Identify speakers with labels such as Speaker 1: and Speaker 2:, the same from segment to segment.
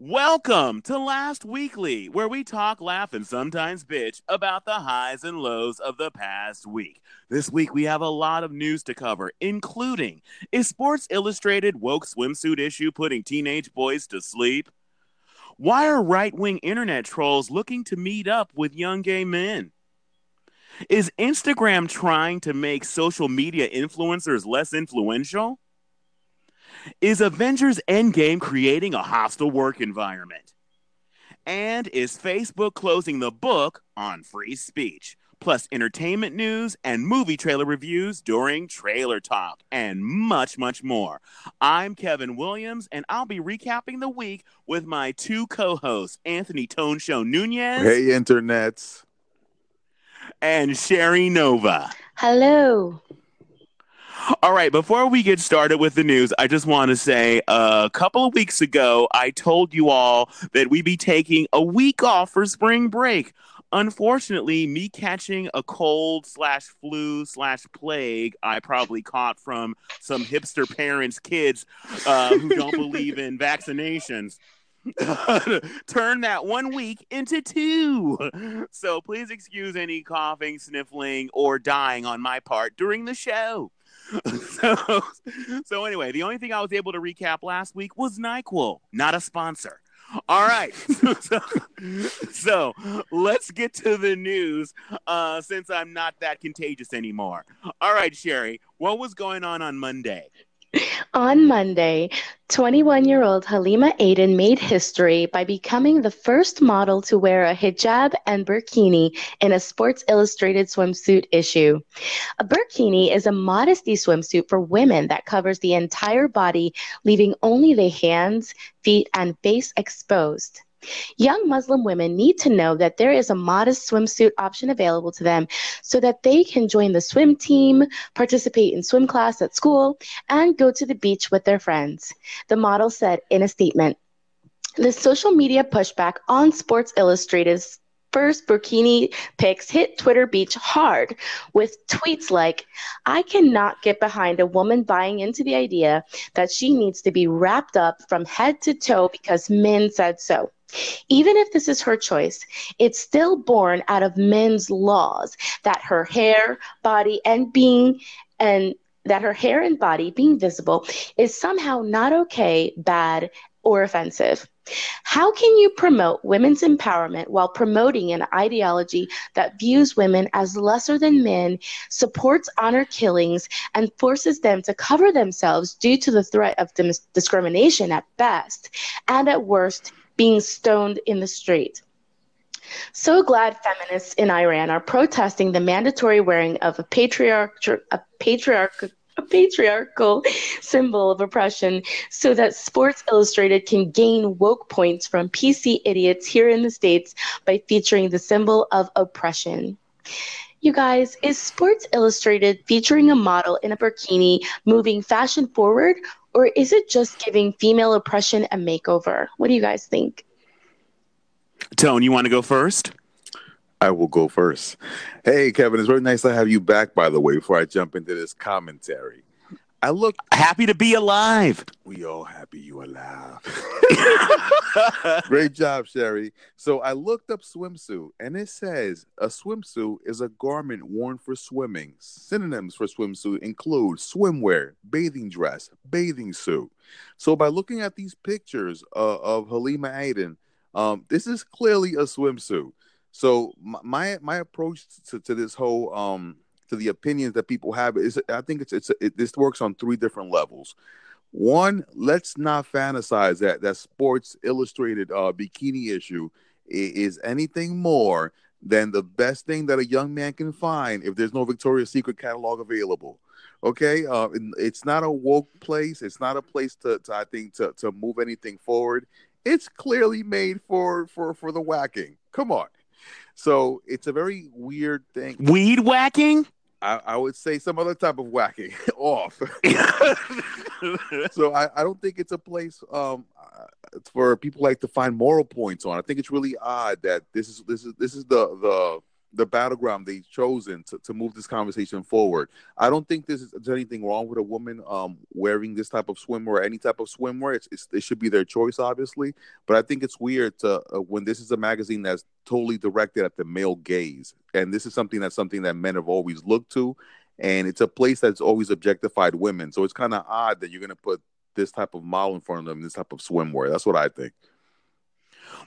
Speaker 1: Welcome to Last Weekly, where we talk, laugh, and sometimes bitch about the highs and lows of the past week. This week we have a lot of news to cover, including Is Sports Illustrated woke swimsuit issue putting teenage boys to sleep? Why are right wing internet trolls looking to meet up with young gay men? Is Instagram trying to make social media influencers less influential? Is Avengers Endgame creating a hostile work environment? And is Facebook closing the book on free speech? Plus entertainment news and movie trailer reviews during Trailer Talk, and much, much more. I'm Kevin Williams, and I'll be recapping the week with my two co hosts, Anthony Tone Show Nunez.
Speaker 2: Hey, internets.
Speaker 1: And Sherry Nova.
Speaker 3: Hello.
Speaker 1: All right, before we get started with the news, I just want to say a couple of weeks ago, I told you all that we'd be taking a week off for spring break. Unfortunately, me catching a cold slash flu slash plague, I probably caught from some hipster parents' kids uh, who don't believe in vaccinations. turn that one week into two. So please excuse any coughing, sniffling, or dying on my part during the show. so, so anyway, the only thing I was able to recap last week was NyQuil, not a sponsor. All right. so, so, let's get to the news uh, since I'm not that contagious anymore. All right, Sherry, what was going on on Monday?
Speaker 3: On Monday, 21 year old Halima Aden made history by becoming the first model to wear a hijab and burkini in a Sports Illustrated swimsuit issue. A burkini is a modesty swimsuit for women that covers the entire body, leaving only the hands, feet, and face exposed. Young Muslim women need to know that there is a modest swimsuit option available to them so that they can join the swim team, participate in swim class at school, and go to the beach with their friends. The model said in a statement. The social media pushback on Sports Illustrated's first burkini pics hit Twitter Beach hard with tweets like, I cannot get behind a woman buying into the idea that she needs to be wrapped up from head to toe because men said so. Even if this is her choice, it's still born out of men's laws that her hair, body, and being and that her hair and body being visible is somehow not okay, bad, or offensive. How can you promote women's empowerment while promoting an ideology that views women as lesser than men, supports honor killings, and forces them to cover themselves due to the threat of dis- discrimination at best, and at worst, being stoned in the street. So glad feminists in Iran are protesting the mandatory wearing of a patriarch a patriarch a patriarchal symbol of oppression so that Sports Illustrated can gain woke points from PC idiots here in the States by featuring the symbol of oppression. You guys, is Sports Illustrated featuring a model in a burkini moving fashion forward, or is it just giving female oppression a makeover? What do you guys think?
Speaker 1: Tone, you want to go first?
Speaker 2: I will go first. Hey, Kevin, it's very nice to have you back, by the way, before I jump into this commentary. I look
Speaker 1: happy to be alive.
Speaker 2: We all happy you alive. Great job, Sherry. So I looked up swimsuit and it says a swimsuit is a garment worn for swimming. Synonyms for swimsuit include swimwear, bathing dress, bathing suit. So by looking at these pictures uh, of Halima Aden, um, this is clearly a swimsuit. So my my approach to, to this whole um to the opinions that people have is I think it's it's it, this works on three different levels. One, let's not fantasize that that Sports Illustrated uh, bikini issue is anything more than the best thing that a young man can find if there's no Victoria's Secret catalog available. Okay, uh, it's not a woke place. It's not a place to, to I think to to move anything forward. It's clearly made for for for the whacking. Come on. So it's a very weird thing.
Speaker 1: Weed whacking?
Speaker 2: I, I, would say some other type of whacking off. so I, I, don't think it's a place um, for people like to find moral points on. I think it's really odd that this is this is this is the the the battleground they've chosen to, to move this conversation forward. I don't think this is there's anything wrong with a woman um, wearing this type of swimwear or any type of swimwear. It's, it's, it should be their choice, obviously. But I think it's weird to uh, when this is a magazine that's totally directed at the male gaze, and this is something that's something that men have always looked to, and it's a place that's always objectified women. So it's kind of odd that you're going to put this type of model in front of them, this type of swimwear. That's what I think.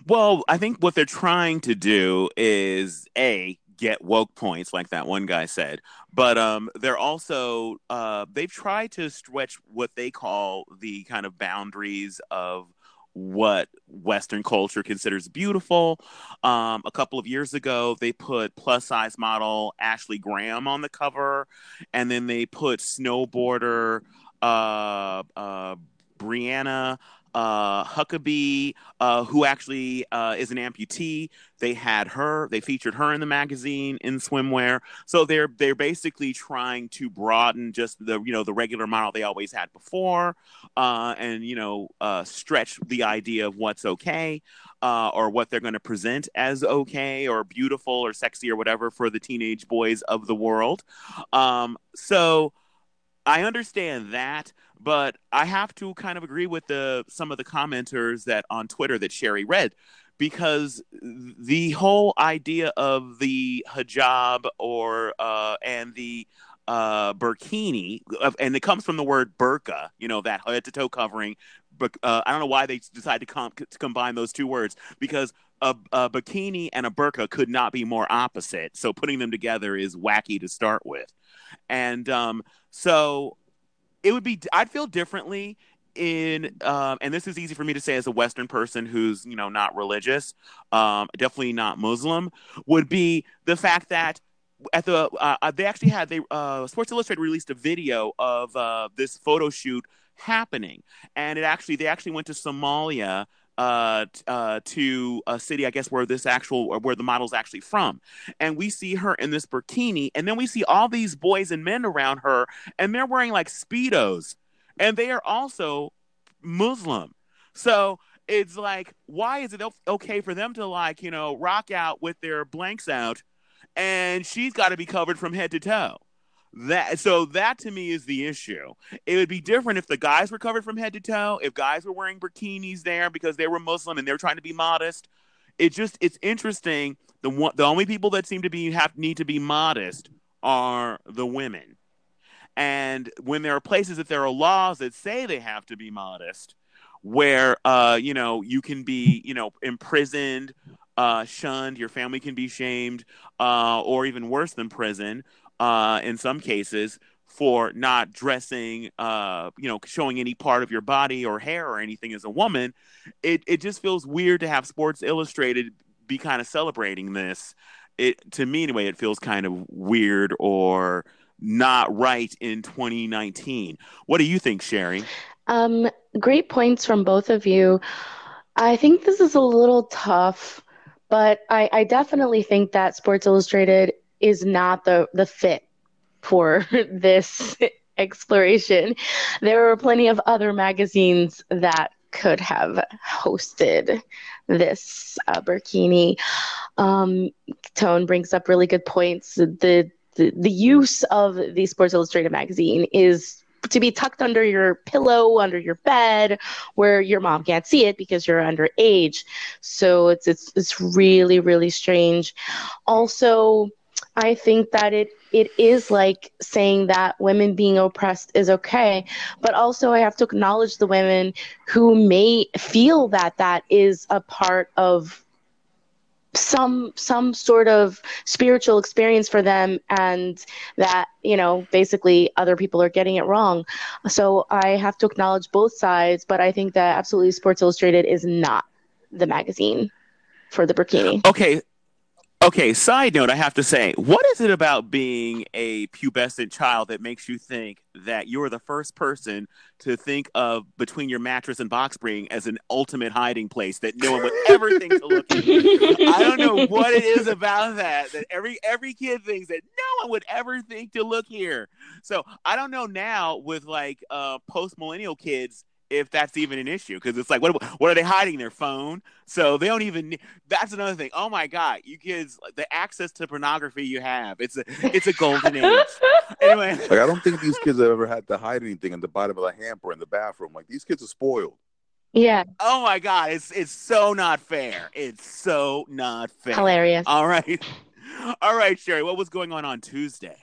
Speaker 1: Well, I think what they're trying to do is a get woke points, like that one guy said, but um, they're also uh, they've tried to stretch what they call the kind of boundaries of what Western culture considers beautiful. Um, a couple of years ago, they put plus size model Ashley Graham on the cover, and then they put snowboarder uh, uh, Brianna uh, Huckaby, uh, who actually uh, is an amputee. They had her. They featured her in the magazine in swimwear. So they're they're basically trying to broaden just the you know the regular model they always had before, uh, and you know uh, stretch the idea of what's okay. Uh, or what they're going to present as okay or beautiful or sexy or whatever for the teenage boys of the world. Um, so I understand that, but I have to kind of agree with the some of the commenters that on Twitter that Sherry read because the whole idea of the hijab or uh, and the uh, burkini, and it comes from the word burqa, you know, that head to toe covering. But uh, I don't know why they decided to, com- to combine those two words because a, a, bikini and a burqa could not be more opposite. So putting them together is wacky to start with. And um, so it would be I'd feel differently in um, and this is easy for me to say as a western person who's you know not religious um, definitely not muslim would be the fact that at the uh, they actually had they uh, sports illustrated released a video of uh, this photo shoot happening. And it actually they actually went to somalia uh, uh, to a city, I guess, where this actual, where the model's actually from. And we see her in this bikini, and then we see all these boys and men around her, and they're wearing like Speedos, and they are also Muslim. So it's like, why is it okay for them to like, you know, rock out with their blanks out, and she's got to be covered from head to toe? That so that to me is the issue. It would be different if the guys were covered from head to toe, if guys were wearing bikinis there because they were Muslim and they're trying to be modest. It just it's interesting. The one the only people that seem to be have need to be modest are the women. And when there are places that there are laws that say they have to be modest, where uh, you know, you can be, you know, imprisoned, uh, shunned, your family can be shamed, uh, or even worse than prison uh, in some cases for not dressing, uh, you know, showing any part of your body or hair or anything as a woman, it it just feels weird to have Sports Illustrated be kind of celebrating this. It to me anyway, it feels kind of weird or not right in 2019. What do you think, Sherry?
Speaker 3: Um, great points from both of you. I think this is a little tough, but I, I definitely think that Sports Illustrated is not the the fit for this exploration. There were plenty of other magazines that could have hosted this uh, Burkini. Um, Tone brings up really good points. The, the the use of the Sports Illustrated magazine is to be tucked under your pillow, under your bed, where your mom can't see it because you're underage. So it's it's it's really really strange. Also, I think that it it is like saying that women being oppressed is okay, but also I have to acknowledge the women who may feel that that is a part of some some sort of spiritual experience for them and that you know basically other people are getting it wrong. So i have to acknowledge both sides but i think that absolutely sports illustrated is not the magazine for the bikini.
Speaker 1: Okay Okay, side note, I have to say, what is it about being a pubescent child that makes you think that you're the first person to think of between your mattress and box spring as an ultimate hiding place that no one would ever think to look? I don't know what it is about that that every every kid thinks that no one would ever think to look here. So I don't know now with like uh, post millennial kids if that's even an issue because it's like what what are they hiding their phone? So they don't even that's another thing. Oh my god you kids the access to pornography you have it's a it's a golden age. Anyway.
Speaker 2: Like i don't think these kids have ever had to hide anything in the bottom of a hamper in the bathroom. Like these kids are spoiled.
Speaker 3: Yeah.
Speaker 1: Oh my god it's it's so not fair. It's so not fair.
Speaker 3: Hilarious.
Speaker 1: All right all right, Sherry, what was going on on Tuesday?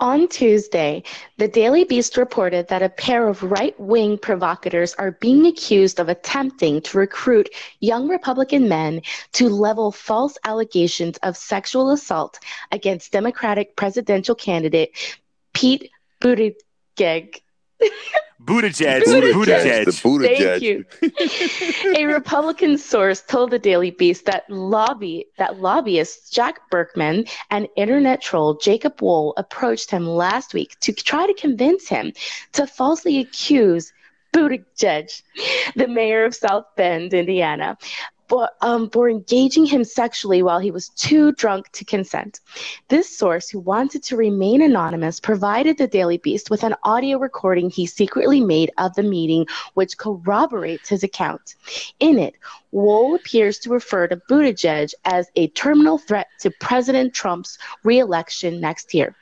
Speaker 3: On Tuesday, the Daily Beast reported that a pair of right wing provocateurs are being accused of attempting to recruit young Republican men to level false allegations of sexual assault against Democratic presidential candidate Pete Buttigieg.
Speaker 1: Buttigieg. Buttigieg.
Speaker 2: Buttigieg.
Speaker 3: Thank you. a Republican source told the Daily Beast that lobby that lobbyist Jack Burkman and internet troll Jacob Wohl approached him last week to try to convince him to falsely accuse Buttigieg, the mayor of South Bend, Indiana, for, um, for engaging him sexually while he was too drunk to consent. This source, who wanted to remain anonymous, provided the Daily Beast with an audio recording he secretly made of the meeting, which corroborates his account. In it, Wohl appears to refer to Buttigieg as a terminal threat to President Trump's reelection next year.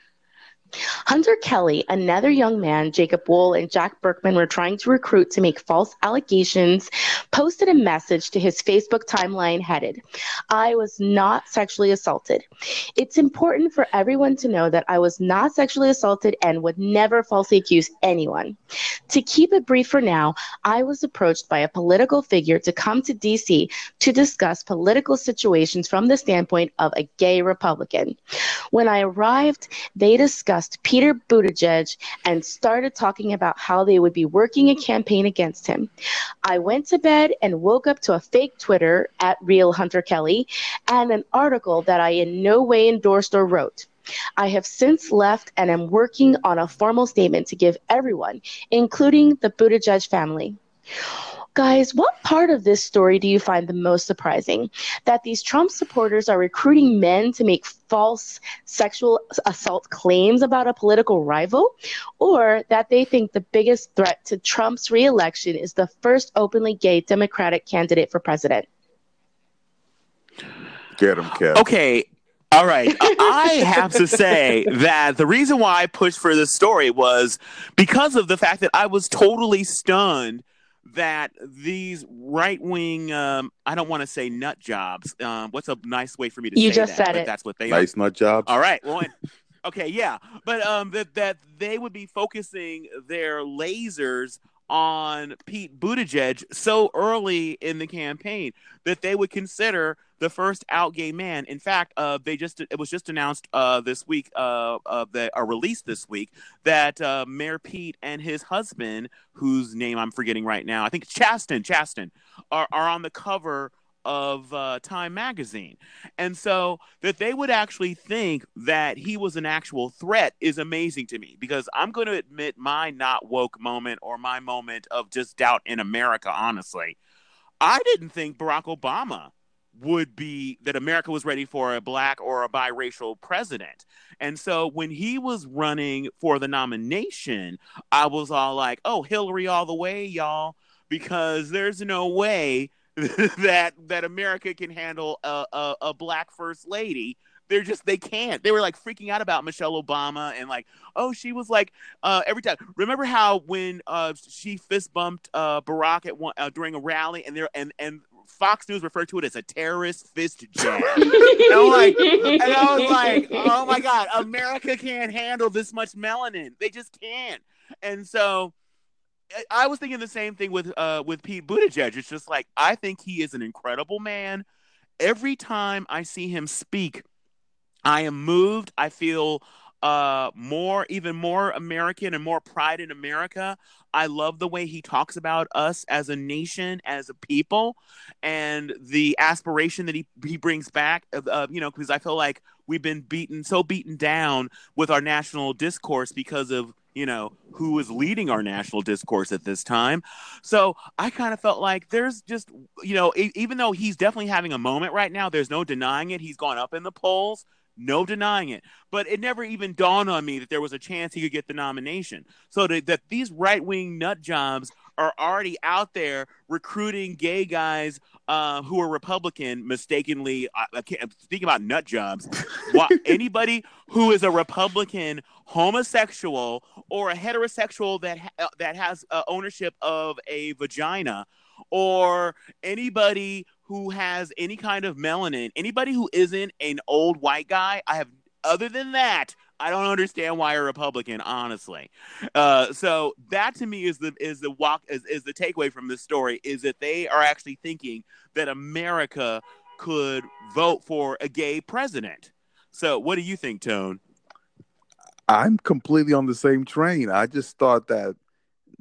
Speaker 3: Hunter Kelly, another young man Jacob Wohl and Jack Burkman were trying to recruit to make false allegations, posted a message to his Facebook timeline headed, I was not sexually assaulted. It's important for everyone to know that I was not sexually assaulted and would never falsely accuse anyone. To keep it brief for now, I was approached by a political figure to come to DC to discuss political situations from the standpoint of a gay Republican. When I arrived, they discussed Peter Buttigieg and started talking about how they would be working a campaign against him. I went to bed and woke up to a fake Twitter at Real Hunter Kelly and an article that I in no way endorsed or wrote. I have since left and am working on a formal statement to give everyone, including the Buttigieg family. Guys, what part of this story do you find the most surprising? That these Trump supporters are recruiting men to make false sexual assault claims about a political rival? Or that they think the biggest threat to Trump's reelection is the first openly gay Democratic candidate for president?
Speaker 2: Get him, Kev.
Speaker 1: Okay, all right. I have to say that the reason why I pushed for this story was because of the fact that I was totally stunned that these right wing, um, I don't want to say nut jobs. Um, what's a nice way for me to
Speaker 3: you
Speaker 1: say
Speaker 3: just
Speaker 1: that?
Speaker 3: said
Speaker 1: But
Speaker 3: it.
Speaker 1: That's what they are
Speaker 2: Nice nut jobs.
Speaker 1: All right. Well, okay, yeah, but um, that that they would be focusing their lasers on Pete Buttigieg so early in the campaign that they would consider the first out gay man. In fact, uh, they just it was just announced uh, this week, uh, uh, release this week that uh, Mayor Pete and his husband, whose name I'm forgetting right now, I think it's Chasten, Chasten, are are on the cover of uh, Time magazine. And so that they would actually think that he was an actual threat is amazing to me because I'm going to admit my not woke moment or my moment of just doubt in America, honestly. I didn't think Barack Obama would be that America was ready for a black or a biracial president. And so when he was running for the nomination, I was all like, oh, Hillary all the way, y'all, because there's no way that that America can handle a, a, a black first lady. They're just they can't. They were like freaking out about Michelle Obama and like, oh, she was like uh, every time. Remember how when uh, she fist bumped uh, Barack at one uh, during a rally and there and and Fox News referred to it as a terrorist fist jab. and, I'm like, and I was like, oh my god, America can't handle this much melanin. They just can't. And so I was thinking the same thing with uh with Pete Buttigieg. It's just like I think he is an incredible man. Every time I see him speak, I am moved. I feel uh more even more American and more pride in America. I love the way he talks about us as a nation, as a people, and the aspiration that he he brings back. Uh, you know, because I feel like we've been beaten so beaten down with our national discourse because of you know who is leading our national discourse at this time so i kind of felt like there's just you know even though he's definitely having a moment right now there's no denying it he's gone up in the polls no denying it but it never even dawned on me that there was a chance he could get the nomination so that, that these right-wing nut jobs are already out there recruiting gay guys uh, who are Republican mistakenly. I, I can't, thinking about nut jobs. what, anybody who is a Republican homosexual or a heterosexual that ha- that has uh, ownership of a vagina, or anybody who has any kind of melanin, anybody who isn't an old white guy, I have. Other than that, I don't understand why a Republican, honestly. Uh, so that to me is the is the walk is, is the takeaway from this story is that they are actually thinking that America could vote for a gay president. So what do you think, Tone?
Speaker 2: I'm completely on the same train. I just thought that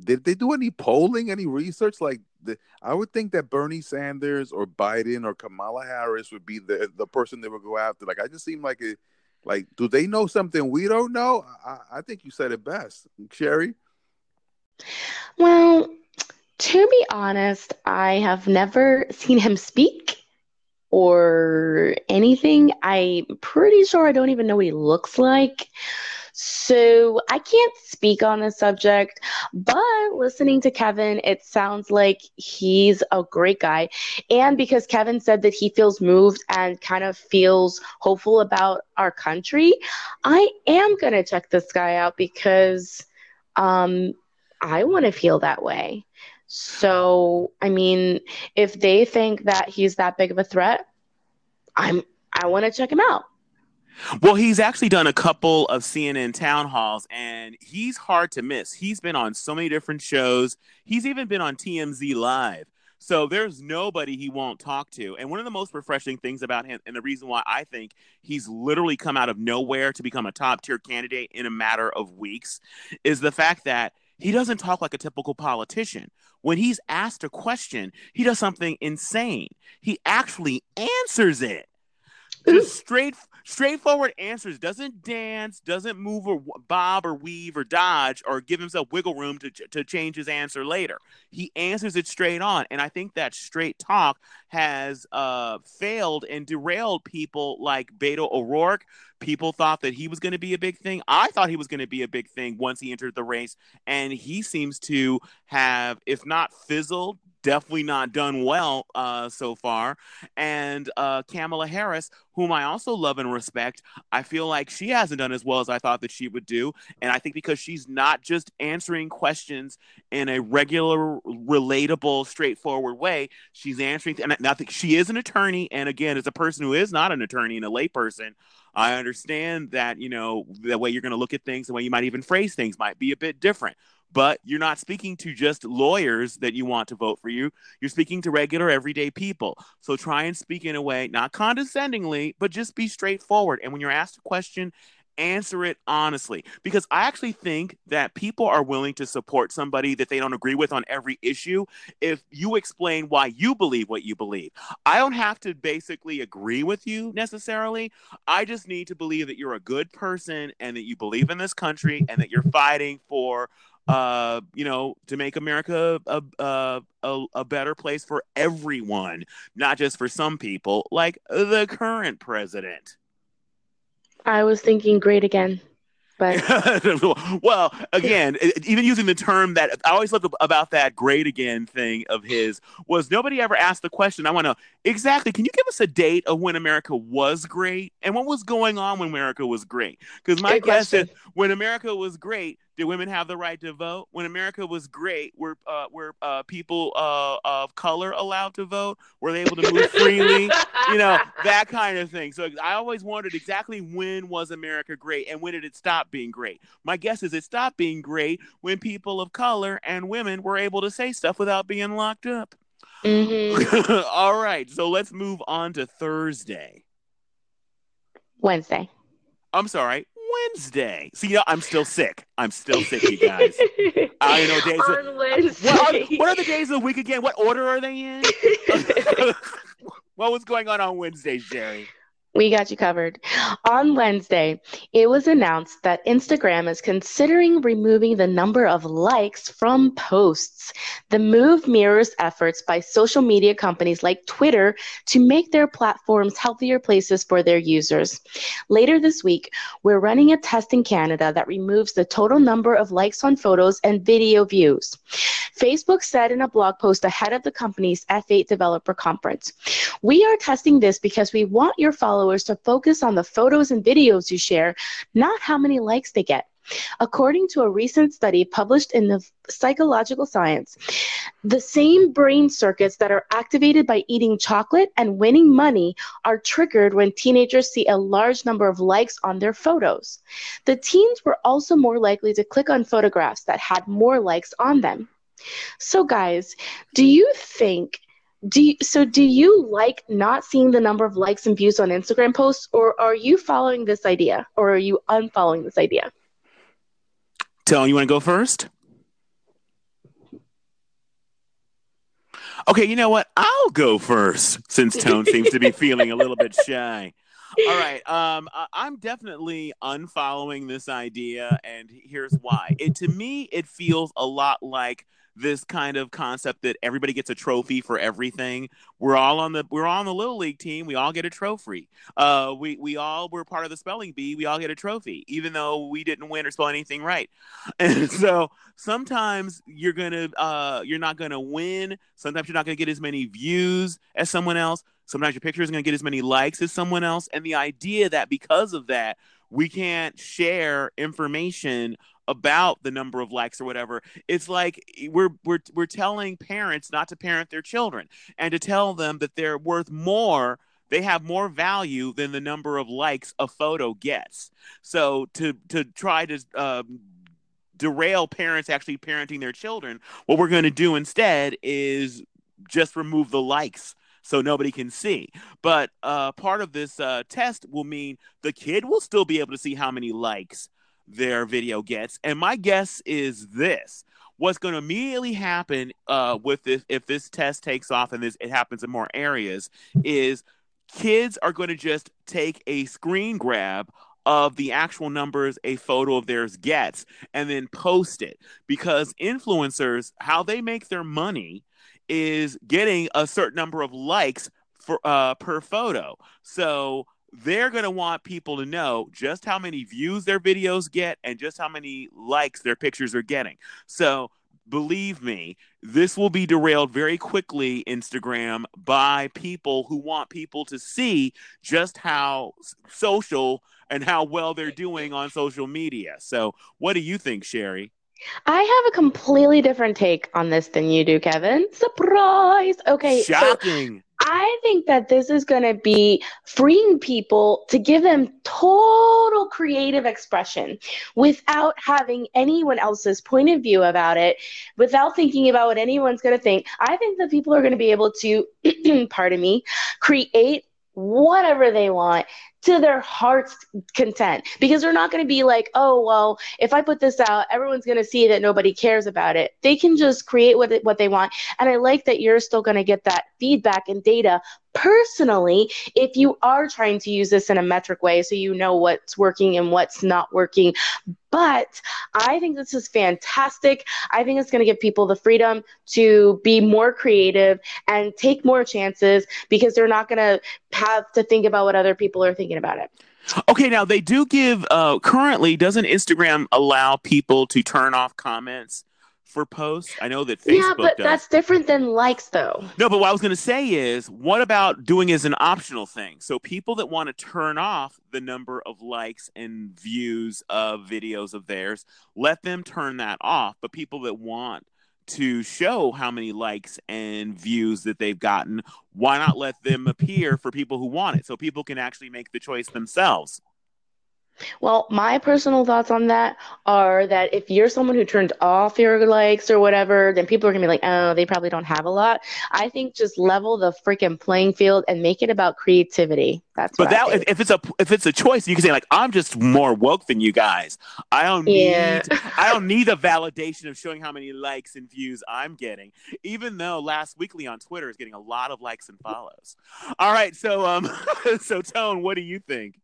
Speaker 2: did they do any polling, any research? Like the, I would think that Bernie Sanders or Biden or Kamala Harris would be the the person they would go after. Like I just seem like it like, do they know something we don't know? I, I think you said it best, Sherry.
Speaker 3: Well, to be honest, I have never seen him speak or anything. I'm pretty sure I don't even know what he looks like. So I can't speak on the subject, but listening to Kevin, it sounds like he's a great guy. And because Kevin said that he feels moved and kind of feels hopeful about our country, I am going to check this guy out because um, I want to feel that way. So, I mean, if they think that he's that big of a threat, I'm I want to check him out.
Speaker 1: Well, he's actually done a couple of CNN town halls and he's hard to miss. He's been on so many different shows. He's even been on TMZ Live. So there's nobody he won't talk to. And one of the most refreshing things about him, and the reason why I think he's literally come out of nowhere to become a top tier candidate in a matter of weeks, is the fact that he doesn't talk like a typical politician. When he's asked a question, he does something insane. He actually answers it. Just straight straightforward answers. Doesn't dance doesn't move or bob or weave or dodge or give himself wiggle room to, to change his answer later. He answers it straight on and i think that straight talk has uh, failed and derailed people like beto o'rourke. People thought that he was going to be a big thing. I thought he was going to be a big thing once he entered the race and he seems to have if not fizzled definitely not done well uh, so far. And uh, Kamala Harris, whom I also love and respect, I feel like she hasn't done as well as I thought that she would do. And I think because she's not just answering questions in a regular, relatable, straightforward way, she's answering. Th- and I think she is an attorney. And again, as a person who is not an attorney and a layperson, I understand that, you know, the way you're going to look at things, the way you might even phrase things might be a bit different but you're not speaking to just lawyers that you want to vote for you. You're speaking to regular, everyday people. So try and speak in a way, not condescendingly, but just be straightforward. And when you're asked a question, answer it honestly. Because I actually think that people are willing to support somebody that they don't agree with on every issue if you explain why you believe what you believe. I don't have to basically agree with you necessarily. I just need to believe that you're a good person and that you believe in this country and that you're fighting for uh, you know, to make America a, a, a, a, better place for everyone, not just for some people, like the current president.
Speaker 3: I was thinking great again. But
Speaker 1: well, again, even using the term that I always loved about that "great again" thing of his was nobody ever asked the question. I want to exactly. Can you give us a date of when America was great and what was going on when America was great? Because my Good guess question. is when America was great, did women have the right to vote? When America was great, were uh, were uh, people uh, of color allowed to vote? Were they able to move freely? you know that kind of thing. So I always wondered exactly when was America great and when did it stop being great? My guess is it stopped being great when people of color and women were able to say stuff without being locked up. Mm-hmm. All right, so let's move on to Thursday.
Speaker 3: Wednesday.
Speaker 1: I'm sorry, Wednesday. See, you know, I'm still sick. I'm still sick, you guys. I know days. On of, Wednesday. What are, what are, the days of the week again? What order are they in? what was going on on Wednesday, Jerry?
Speaker 3: We got you covered. On Wednesday, it was announced that Instagram is considering removing the number of likes from posts. The move mirrors efforts by social media companies like Twitter to make their platforms healthier places for their users. Later this week, we're running a test in Canada that removes the total number of likes on photos and video views. Facebook said in a blog post ahead of the company's F8 developer conference We are testing this because we want your followers followers to focus on the photos and videos you share, not how many likes they get. According to a recent study published in the Psychological Science, the same brain circuits that are activated by eating chocolate and winning money are triggered when teenagers see a large number of likes on their photos. The teens were also more likely to click on photographs that had more likes on them. So, guys, do you think do you, so do you like not seeing the number of likes and views on Instagram posts or are you following this idea or are you unfollowing this idea?
Speaker 1: Tone, you want to go first? Okay, you know what? I'll go first since Tone seems to be feeling a little bit shy. All right. Um, I'm definitely unfollowing this idea, and here's why. It to me, it feels a lot like this kind of concept that everybody gets a trophy for everything. We're all on the we're all on the little league team. We all get a trophy. Uh, we we all were part of the spelling bee. We all get a trophy, even though we didn't win or spell anything right. And so sometimes you're gonna uh, you're not gonna win. Sometimes you're not gonna get as many views as someone else. Sometimes your picture isn't gonna get as many likes as someone else. And the idea that because of that we can't share information about the number of likes or whatever. It's like we're we're we're telling parents not to parent their children and to tell them that they're worth more they have more value than the number of likes a photo gets. So to to try to um, derail parents actually parenting their children, what we're going to do instead is just remove the likes so nobody can see. But uh, part of this uh, test will mean the kid will still be able to see how many likes their video gets. And my guess is this. What's going to immediately happen uh, with this if this test takes off and this it happens in more areas is kids are going to just take a screen grab of the actual numbers a photo of theirs gets and then post it. Because influencers how they make their money is getting a certain number of likes for uh, per photo. So they're going to want people to know just how many views their videos get and just how many likes their pictures are getting. So, believe me, this will be derailed very quickly, Instagram, by people who want people to see just how social and how well they're doing on social media. So, what do you think, Sherry?
Speaker 3: I have a completely different take on this than you do, Kevin. Surprise! Okay.
Speaker 1: Shocking.
Speaker 3: So I think that this is going to be freeing people to give them total creative expression without having anyone else's point of view about it, without thinking about what anyone's going to think. I think that people are going to be able to, pardon me, create whatever they want to their heart's content because they're not going to be like, oh, well, if I put this out, everyone's going to see that nobody cares about it. They can just create what, what they want. And I like that you're still going to get that feedback and data personally if you are trying to use this in a metric way so you know what's working and what's not working. But I think this is fantastic. I think it's going to give people the freedom to be more creative and take more chances because they're not going to have to think about what other people are thinking about it.
Speaker 1: Okay, now they do give uh currently doesn't Instagram allow people to turn off comments for posts? I know that Facebook
Speaker 3: Yeah, but
Speaker 1: does.
Speaker 3: that's different than likes though.
Speaker 1: No, but what I was going to say is, what about doing as an optional thing? So people that want to turn off the number of likes and views of videos of theirs, let them turn that off. But people that want to show how many likes and views that they've gotten, why not let them appear for people who want it so people can actually make the choice themselves?
Speaker 3: Well, my personal thoughts on that are that if you're someone who turned off your likes or whatever, then people are gonna be like, oh, they probably don't have a lot. I think just level the freaking playing field and make it about creativity. That's
Speaker 1: but that if, if, it's a if it's a choice, you can say like, I'm just more woke than you guys. I don't need. I don't need the validation of showing how many likes and views I'm getting, even though last weekly on Twitter is getting a lot of likes and follows. All right, so um, so Tone, what do you think?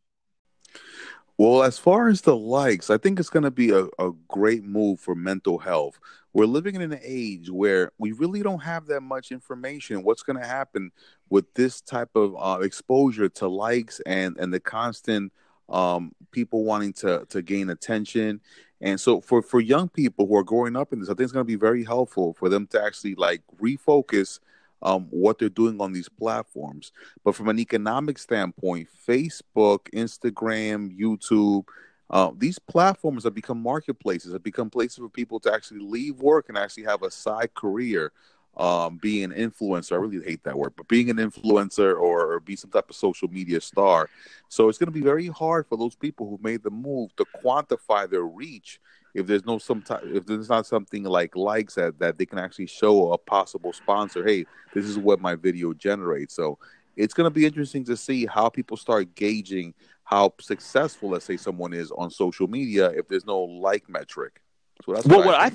Speaker 2: Well, as far as the likes, I think it's going to be a, a great move for mental health. We're living in an age where we really don't have that much information. What's going to happen with this type of uh, exposure to likes and and the constant um, people wanting to to gain attention? And so, for for young people who are growing up in this, I think it's going to be very helpful for them to actually like refocus um, what they're doing on these platforms. But from an economic standpoint, Facebook, Instagram, YouTube, uh, these platforms have become marketplaces, have become places for people to actually leave work and actually have a side career. Um, being an influencer, I really hate that word, but being an influencer or, or be some type of social media star. So it's going to be very hard for those people who made the move to quantify their reach if there's no some type, if there's not something like likes that that they can actually show a possible sponsor, hey, this is what my video generates. So it's going to be interesting to see how people start gauging how successful, let's say, someone is on social media if there's no like metric.
Speaker 1: So that's well, what, I, I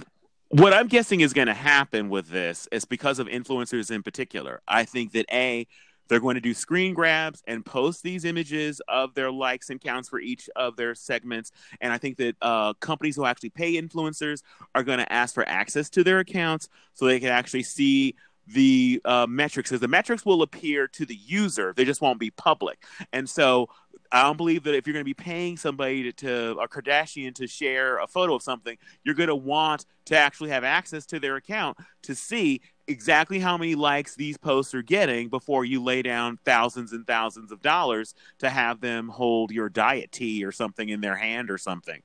Speaker 1: what I'm guessing is going to happen with this is because of influencers in particular. I think that a they're going to do screen grabs and post these images of their likes and counts for each of their segments. And I think that uh, companies who actually pay influencers are going to ask for access to their accounts so they can actually see the uh, metrics because the metrics will appear to the user they just won't be public and so I don't believe that if you're going to be paying somebody to, to a Kardashian to share a photo of something, you're going to want to actually have access to their account to see exactly how many likes these posts are getting before you lay down thousands and thousands of dollars to have them hold your diet tea or something in their hand or something.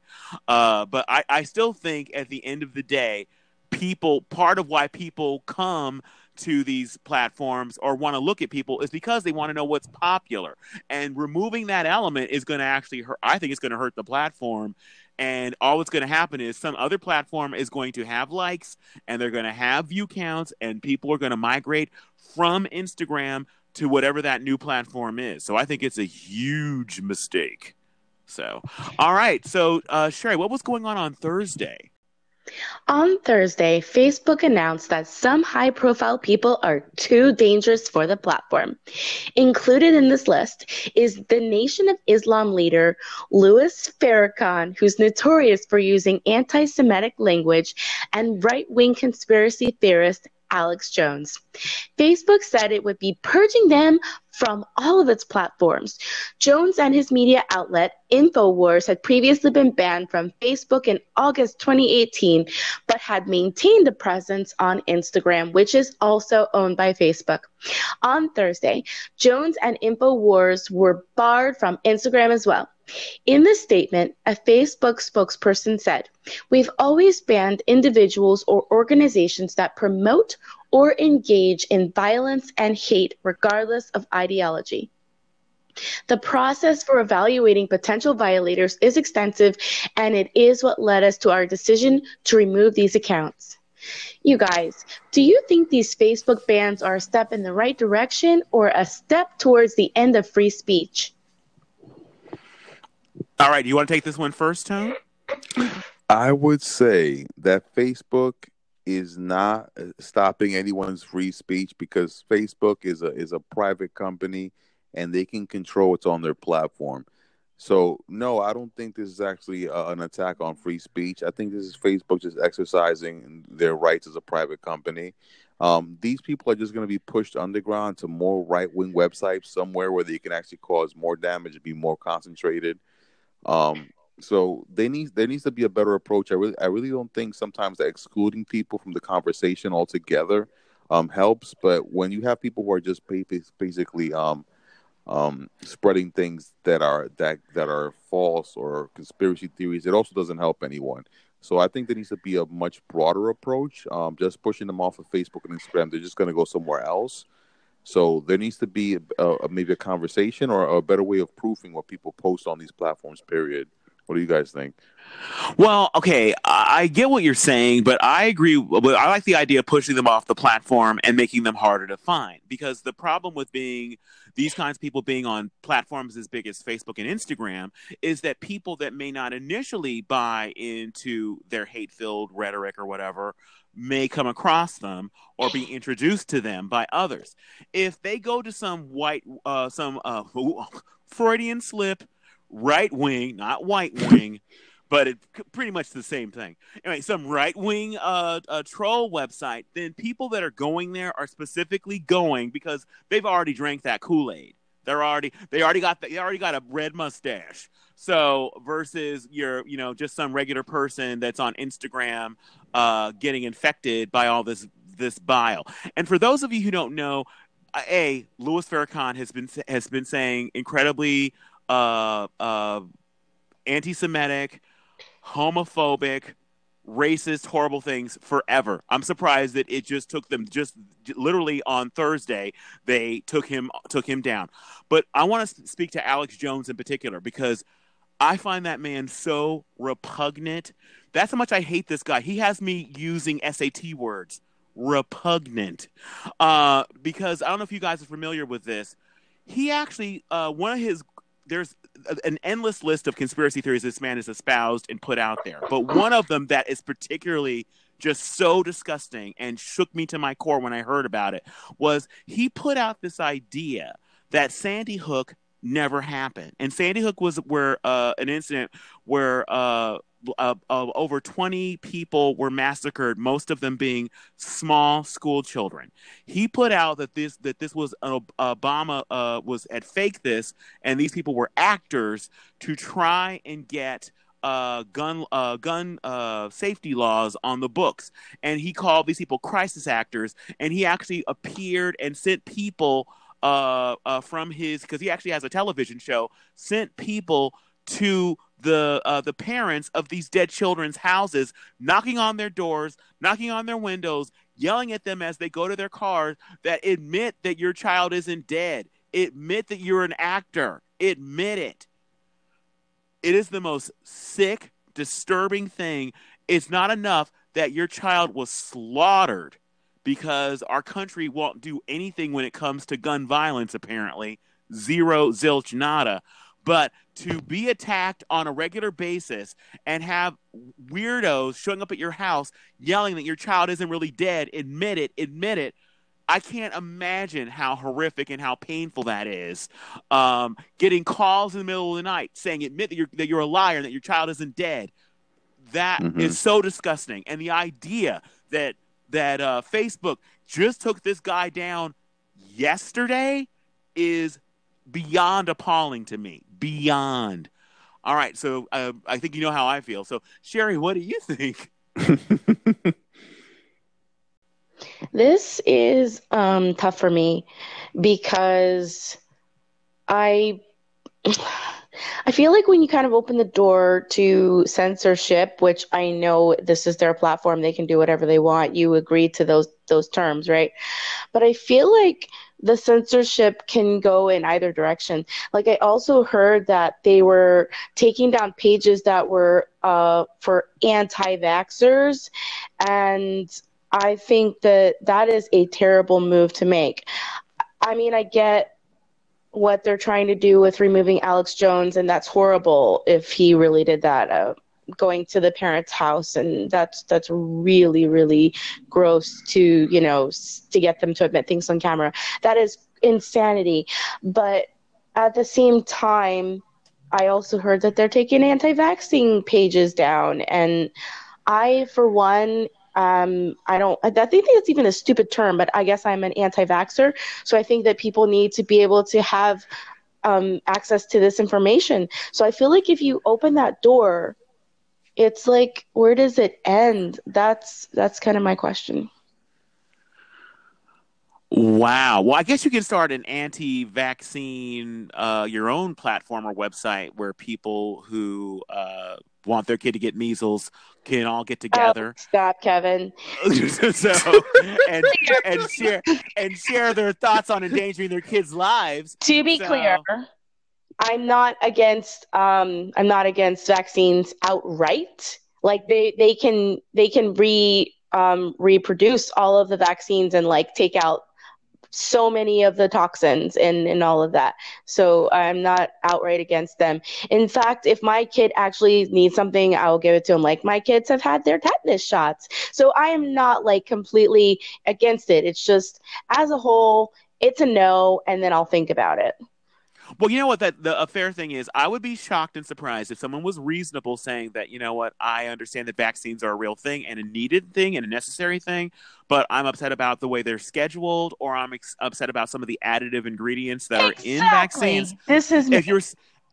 Speaker 1: Uh, but I, I still think at the end of the day, people, part of why people come to these platforms or want to look at people is because they want to know what's popular. And removing that element is going to actually hurt. I think it's going to hurt the platform. And all that's going to happen is some other platform is going to have likes and they're going to have view counts, and people are going to migrate from Instagram to whatever that new platform is. So I think it's a huge mistake. So, all right. So, uh, Sherry, what was going on on Thursday?
Speaker 3: On Thursday, Facebook announced that some high profile people are too dangerous for the platform. Included in this list is the Nation of Islam leader Louis Farrakhan, who's notorious for using anti Semitic language, and right wing conspiracy theorist Alex Jones. Facebook said it would be purging them from all of its platforms. Jones and his media outlet, InfoWars, had previously been banned from Facebook in August 2018, but had maintained a presence on Instagram, which is also owned by Facebook. On Thursday, Jones and InfoWars were barred from Instagram as well. In the statement, a Facebook spokesperson said, We've always banned individuals or organizations that promote or engage in violence and hate, regardless of ideology. The process for evaluating potential violators is extensive, and it is what led us to our decision to remove these accounts. You guys, do you think these Facebook bans are a step in the right direction or a step towards the end of free speech?
Speaker 1: All right, do you want to take this one first, Tone?
Speaker 2: I would say that Facebook is not uh, stopping anyone's free speech because Facebook is a is a private company and they can control what's on their platform. So no, I don't think this is actually uh, an attack on free speech. I think this is Facebook just exercising their rights as a private company. Um, these people are just going to be pushed underground to more right wing websites somewhere where they can actually cause more damage and be more concentrated. Um, so they need there needs to be a better approach. I really I really don't think sometimes that excluding people from the conversation altogether um, helps. But when you have people who are just basically um, um, spreading things that are that that are false or conspiracy theories, it also doesn't help anyone. So I think there needs to be a much broader approach. Um, just pushing them off of Facebook and Instagram, they're just going to go somewhere else. So there needs to be a, a, maybe a conversation or a better way of proofing what people post on these platforms. Period. What do you guys think?
Speaker 1: Well, okay, I get what you're saying, but I agree. I like the idea of pushing them off the platform and making them harder to find because the problem with being these kinds of people being on platforms as big as Facebook and Instagram is that people that may not initially buy into their hate filled rhetoric or whatever may come across them or be introduced to them by others. If they go to some white, uh, some uh, Freudian slip, right wing, not white wing, but it's pretty much the same thing. Anyway, some right wing uh, uh, troll website, then people that are going there are specifically going because they've already drank that Kool Aid. They're already they already got the, they already got a red mustache. So versus your you know just some regular person that's on Instagram uh, getting infected by all this this bile. And for those of you who don't know, a Louis Farrakhan has been has been saying incredibly uh, uh, anti-Semitic, homophobic, racist, horrible things forever. I'm surprised that it just took them just literally on Thursday they took him took him down. But I want to speak to Alex Jones in particular because I find that man so repugnant. That's how much I hate this guy. He has me using SAT words. Repugnant. Uh, because I don't know if you guys are familiar with this. He actually, uh, one of his there's an endless list of conspiracy theories this man has espoused and put out there. But one of them that is particularly just so disgusting and shook me to my core when I heard about it was he put out this idea that Sandy Hook never happened. And Sandy Hook was where uh, an incident where uh, uh, over 20 people were massacred, most of them being small school children. He put out that this that this was an Obama uh, was at fake this, and these people were actors to try and get uh, gun uh, gun uh, safety laws on the books, and he called these people crisis actors, and he actually appeared and sent people uh, uh, from his because he actually has a television show, sent people to the uh, the parents of these dead children's houses, knocking on their doors, knocking on their windows, yelling at them as they go to their cars that admit that your child isn't dead. Admit that you're an actor. Admit it. It is the most sick, disturbing thing. It's not enough that your child was slaughtered because our country won't do anything when it comes to gun violence, apparently. Zero, zilch, nada. But to be attacked on a regular basis and have weirdos showing up at your house yelling that your child isn't really dead, admit it, admit it. I can't imagine how horrific and how painful that is. Um, getting calls in the middle of the night saying, admit that you're, that you're a liar and that your child isn't dead. That mm-hmm. is so disgusting. And the idea that that uh, Facebook just took this guy down yesterday is beyond appalling to me. Beyond. All right, so uh, I think you know how I feel. So, Sherry, what do you think?
Speaker 3: this is um, tough for me because I. I feel like when you kind of open the door to censorship, which I know this is their platform, they can do whatever they want. You agree to those those terms, right? But I feel like the censorship can go in either direction. Like I also heard that they were taking down pages that were uh, for anti-vaxxers, and I think that that is a terrible move to make. I mean, I get what they're trying to do with removing Alex Jones, and that's horrible if he really did that. Uh, going to the parents' house, and that's that's really really gross to you know to get them to admit things on camera. That is insanity. But at the same time, I also heard that they're taking anti-vaccine pages down, and I, for one, um, I don't. I think that's even a stupid term, but I guess I'm an anti-vaxer, so I think that people need to be able to have um, access to this information. So I feel like if you open that door it's like where does it end that's that's kind of my question
Speaker 1: Wow. Well, I guess you can start an anti-vaccine, uh, your own platform or website where people who uh, want their kid to get measles can all get together.
Speaker 3: Oh, stop, Kevin.
Speaker 1: so and and share and share their thoughts on endangering their kids' lives.
Speaker 3: To be
Speaker 1: So-
Speaker 3: clear, I'm not against um I'm not against vaccines outright. Like they they can they can re um reproduce all of the vaccines and like take out so many of the toxins and and all of that. So I'm not outright against them. In fact, if my kid actually needs something, I will give it to him. Like my kids have had their tetanus shots. So I am not like completely against it. It's just as a whole, it's a no, and then I'll think about it.
Speaker 1: Well, you know what? That the a fair thing is, I would be shocked and surprised if someone was reasonable saying that, you know what, I understand that vaccines are a real thing and a needed thing and a necessary thing, but I'm upset about the way they're scheduled, or I'm ex- upset about some of the additive ingredients that are in vaccines.
Speaker 3: This is
Speaker 1: If you're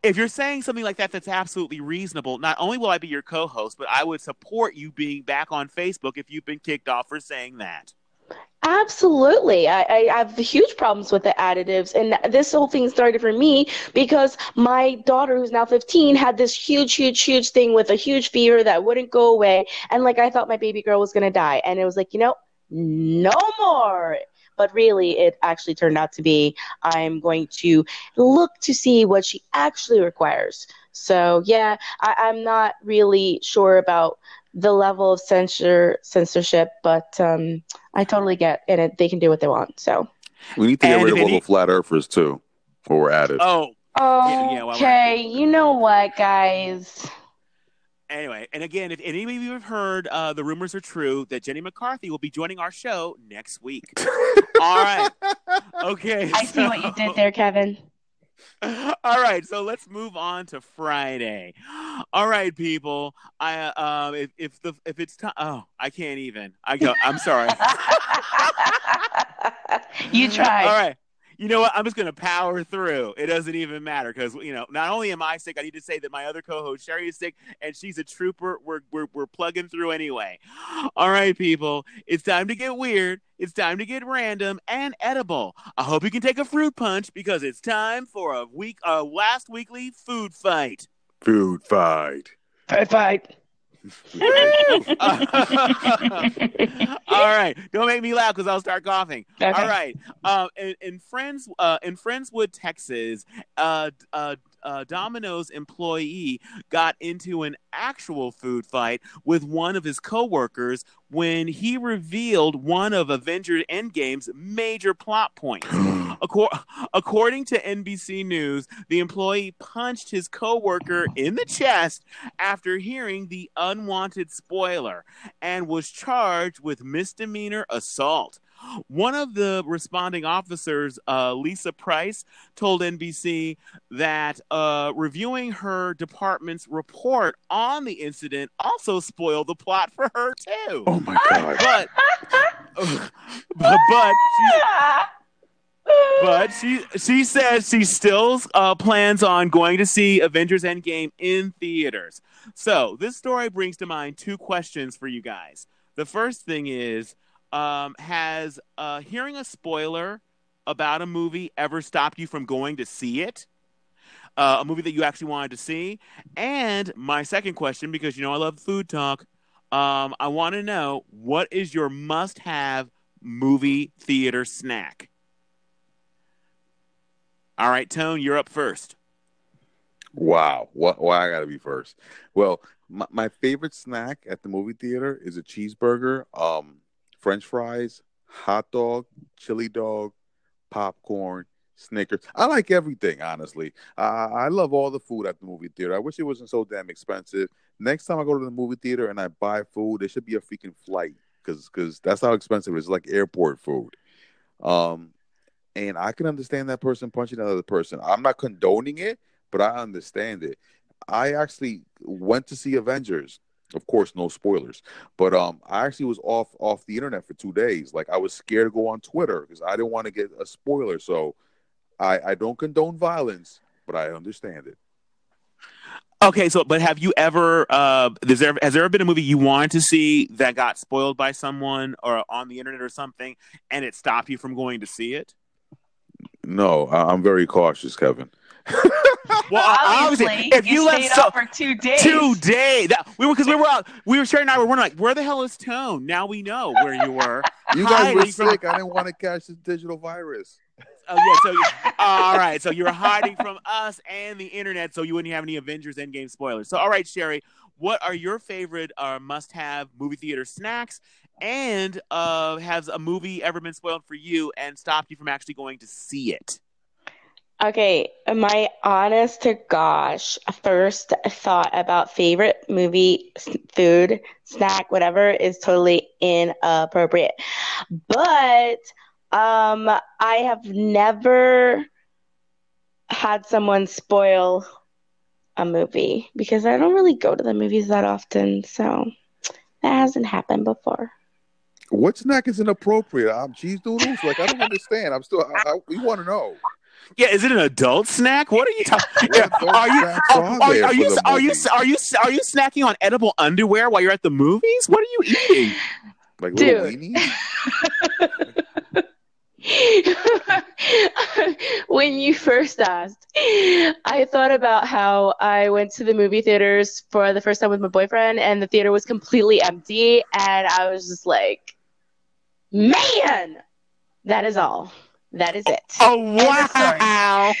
Speaker 1: if you're saying something like that, that's absolutely reasonable. Not only will I be your co-host, but I would support you being back on Facebook if you've been kicked off for saying that.
Speaker 3: Absolutely. I, I have huge problems with the additives. And this whole thing started for me because my daughter, who's now 15, had this huge, huge, huge thing with a huge fever that wouldn't go away. And like, I thought my baby girl was going to die. And it was like, you know, no more. But really, it actually turned out to be I'm going to look to see what she actually requires. So, yeah, I, I'm not really sure about the level of censor censorship, but um, I totally get in it. They can do what they want. So
Speaker 2: We need to get
Speaker 1: And
Speaker 2: rid of all the flat earthers too, or we're at it.
Speaker 1: Oh, Yeah, yeah, well,
Speaker 3: okay, you know what, guys?
Speaker 1: Anyway, and again, if any of you have heard, uh, the rumors are true that Jenny McCarthy will be joining our show next week. All right. Okay.
Speaker 3: I see what you did there, Kevin.
Speaker 1: All right, so let's move on to Friday. All right, people. I uh, um if, if the if it's time, oh, I can't even. I go. I'm sorry.
Speaker 3: you tried.
Speaker 1: All right. You know what? I'm just going to power through. It doesn't even matter because, you know, not only am I sick, I need to say that my other co host, Sherry, is sick and she's a trooper. We're, we're, we're plugging through anyway. All right, people. It's time to get weird. It's time to get random and edible. I hope you can take a fruit punch because it's time for a week, a last weekly food fight.
Speaker 2: Food fight.
Speaker 3: Fight, fight.
Speaker 1: All right. Don't make me laugh because I'll start coughing.
Speaker 3: Okay.
Speaker 1: All right. Um, in, in Friends, uh, in Friendswood, Texas, uh, uh, uh, Domino's employee got into an actual food fight with one of his coworkers when he revealed one of Avengers Endgame's major plot points. Accor- according to NBC News, the employee punched his coworker in the chest after hearing the unwanted spoiler and was charged with misdemeanor assault. One of the responding officers, uh, Lisa Price, told NBC that uh, reviewing her department's report on the incident also spoiled the plot for her too.
Speaker 2: Oh my god.
Speaker 1: But, but, but she, but she she says she still uh, plans on going to see Avengers Endgame in theaters. So this story brings to mind two questions for you guys. The first thing is, um, has uh, hearing a spoiler about a movie ever stopped you from going to see it? Uh, a movie that you actually wanted to see. And my second question, because you know I love food talk, um, I want to know what is your must-have movie theater snack? All right, Tone, you're up first.
Speaker 2: Wow. Why I gotta be first? Well, my, my favorite snack at the movie theater is a cheeseburger, um, French fries, hot dog, chili dog, popcorn, Snickers. I like everything, honestly. I, I love all the food at the movie theater. I wish it wasn't so damn expensive. Next time I go to the movie theater and I buy food, there should be a freaking flight because because that's how expensive it is. It's like airport food. Um, and I can understand that person punching another person. I'm not condoning it, but I understand it. I actually went to see Avengers. Of course, no spoilers. But um, I actually was off off the internet for two days. Like I was scared to go on Twitter because I didn't want to get a spoiler. So I I don't condone violence, but I understand it.
Speaker 1: Okay, so but have you ever? Uh, has there has there ever been a movie you wanted to see that got spoiled by someone or on the internet or something, and it stopped you from going to see it?
Speaker 2: No, I- I'm very cautious, Kevin.
Speaker 1: Well, obviously,
Speaker 4: Obviously,
Speaker 1: if you,
Speaker 4: you
Speaker 1: left
Speaker 4: stayed
Speaker 1: so,
Speaker 4: for two days.
Speaker 1: today, that we were because we were out, we were Sherry and I were wondering like, where the hell is Tone? Now we know where you were.
Speaker 2: You guys were
Speaker 1: Hiding from-
Speaker 2: sick. I didn't want to catch the digital virus.
Speaker 1: Oh yeah, so you, all right, so you were hiding from us and the internet, so you wouldn't have any Avengers Endgame spoilers. So all right, Sherry, what are your favorite uh, must-have movie theater snacks? And uh, has a movie ever been spoiled for you and stopped you from actually going to see it?
Speaker 3: Okay, my honest to gosh first thought about favorite movie, food, snack, whatever is totally inappropriate. But um, I have never had someone spoil a movie because I don't really go to the movies that often, so that hasn't happened before.
Speaker 2: What snack is inappropriate? I'm cheese doodles. Like I don't understand. I'm still. I, I, we want to know.
Speaker 1: Yeah, is it an adult snack? What are you talking?
Speaker 2: What adult
Speaker 1: are you are,
Speaker 2: are
Speaker 1: are,
Speaker 2: there
Speaker 1: are
Speaker 2: for
Speaker 1: you are you are you are you snacking on edible underwear while you're at the movies? What are you eating?
Speaker 2: Like little
Speaker 3: Dude.
Speaker 2: weenies.
Speaker 3: when you first asked, I thought about how I went to the movie theaters for the first time with my boyfriend, and the theater was completely empty, and I was just like, man, that is all. That is it.
Speaker 1: Oh
Speaker 4: of
Speaker 1: wow!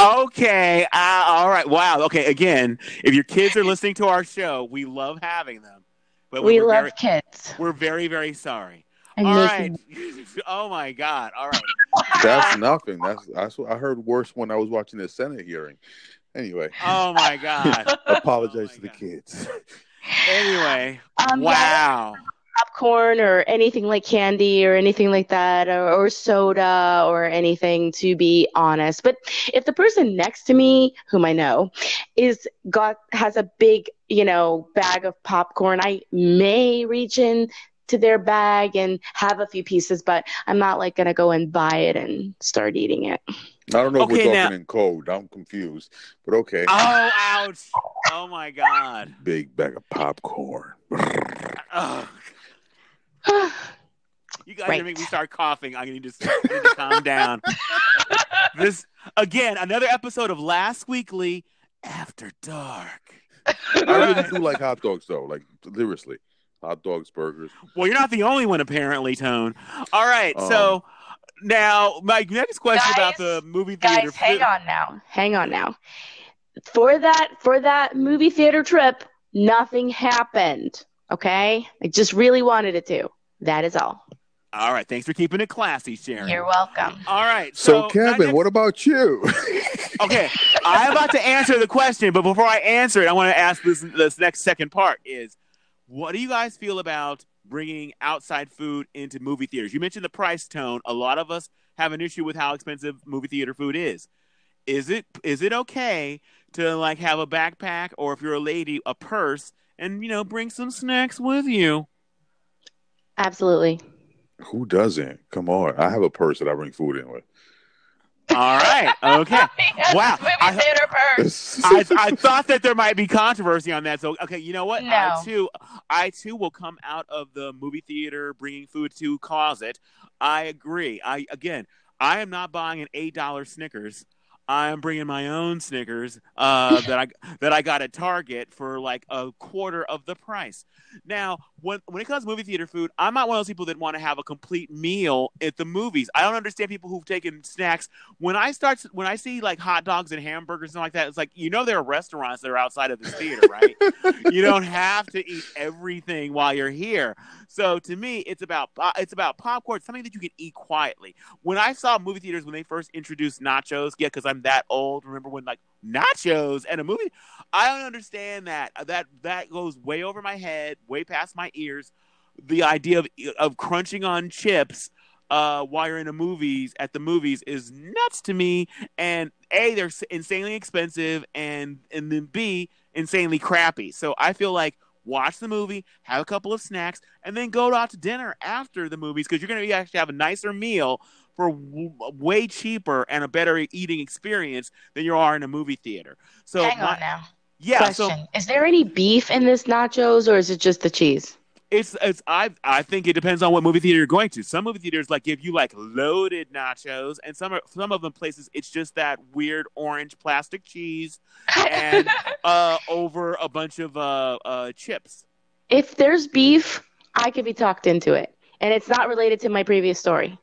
Speaker 1: okay, uh, all right. Wow. Okay. Again, if your kids are listening to our show, we love having them, but
Speaker 3: we love
Speaker 1: very,
Speaker 3: kids.
Speaker 1: we're very very sorry.
Speaker 3: I
Speaker 1: All
Speaker 3: miss
Speaker 1: right.
Speaker 3: them.
Speaker 1: oh my God. All right.
Speaker 2: That's nothing. That's that's what I heard worse when I was watching the Senate hearing. Anyway,
Speaker 1: Oh my God.
Speaker 2: apologize
Speaker 1: Oh
Speaker 2: to
Speaker 1: my
Speaker 2: the kids.
Speaker 1: Anyway.
Speaker 3: Um, yeah,
Speaker 1: wow.
Speaker 3: Popcorn or anything like candy or anything like that or, or soda or anything to be honest but if the person next to me whom i know is got has a big you know bag of popcorn i may reach in to their bag and have a few pieces but i'm not like gonna go and buy it and start eating it
Speaker 2: I don't know if we're
Speaker 1: now-
Speaker 2: talking in code. I'm confused, but okay.
Speaker 1: Oh, ouch. Oh my God.
Speaker 2: Big bag of popcorn.
Speaker 1: Ugh. You guys are
Speaker 3: Right.
Speaker 1: make me start coughing. I need to, I need to calm down. this again, another episode of Last Weekly After Dark.
Speaker 2: I really do like hot dogs though. Like seriously, hot dogs, burgers.
Speaker 1: Well, you're not the only one, apparently, Tone. All right,
Speaker 2: Um,
Speaker 1: so now my next question about the movie theater.
Speaker 4: Guys, hang on now.
Speaker 3: hang on now for that for that movie theater trip nothing happened okay i just really wanted it to that is all
Speaker 1: All right, thanks for keeping it classy, Sharon.
Speaker 4: You're welcome.
Speaker 1: All right,
Speaker 2: So,
Speaker 1: so,
Speaker 2: Kevin,
Speaker 1: my
Speaker 2: what about you?
Speaker 1: okay, I'm about to answer the question, but before I answer it, I want to ask this this next second part is, what do you guys feel about bringing outside food into movie theaters? You mentioned the price tone. A lot of us have an issue with how expensive movie theater food is. Is it is it okay to like have a backpack or if you're a lady, a purse, and you know bring some snacks with you?
Speaker 3: absolutely
Speaker 2: Who doesn't? Come on, I have a purse that I bring food in with.
Speaker 1: All right, okay. Wow,
Speaker 4: Movie
Speaker 1: I-
Speaker 4: theater purse.
Speaker 1: I, I thought that there might be controversy on that. So, okay, you know what? I too, I too will come out of the movie theater bringing food to closet. I agree. I again, I am not buying an eight dollar Snickers. I am bringing my own Snickers uh, that I that I got at Target for like a quarter of the price. Now, when when it comes to movie theater food, I'm not one of those people that want to have a complete meal at the movies. I don't understand people who've taken snacks. When I start when I see like hot dogs and hamburgers and like that, it's like you know there are restaurants that are outside of this theater, right? you don't have to eat everything while you're here. So to me, it's about it's about popcorn, something that you can eat quietly. When I saw movie theaters when they first introduced nachos, yeah, because I'm that old. Remember when like nachos and a movie? I don't understand that. That that goes way over my head, way past my ears. The idea of of crunching on chips uh, while you're in the movies at the movies is nuts to me. And a, they're insanely expensive, and and then b, insanely crappy. So I feel like watch the movie, have a couple of snacks, and then go out to dinner after the movies because you're going to actually have a nicer meal for w- way cheaper and a better eating experience than you are in a movie theater. So
Speaker 4: Hang
Speaker 1: my-
Speaker 4: on now.
Speaker 1: Yeah, so
Speaker 3: Is there any beef in this nachos, or is it just the cheese?
Speaker 1: It's it's I I think it depends on what movie theater you're going to. Some movie theaters like give you like loaded nachos, and some are, some of them places it's just that weird orange plastic cheese and uh over a bunch of uh uh chips.
Speaker 3: If there's beef, I could be talked into it, and it's not related to my previous story.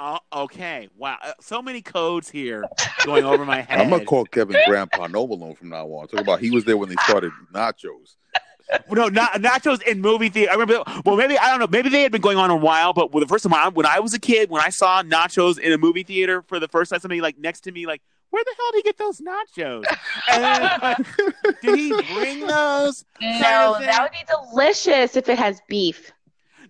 Speaker 1: Uh, okay, wow, uh, so many codes here going over my head.
Speaker 2: I'm gonna call Kevin Grandpa No Malone from now on. Talk about he was there when they started nachos.
Speaker 1: no, not nachos in movie theater. I remember. Well, maybe I don't know. Maybe they had been going on a while, but the first time I, when I was a kid, when I saw nachos in a movie theater for the first time, somebody like next to me, like, where the hell did he get those nachos? And then, like, did he bring those?
Speaker 3: No, that would be delicious if it has beef.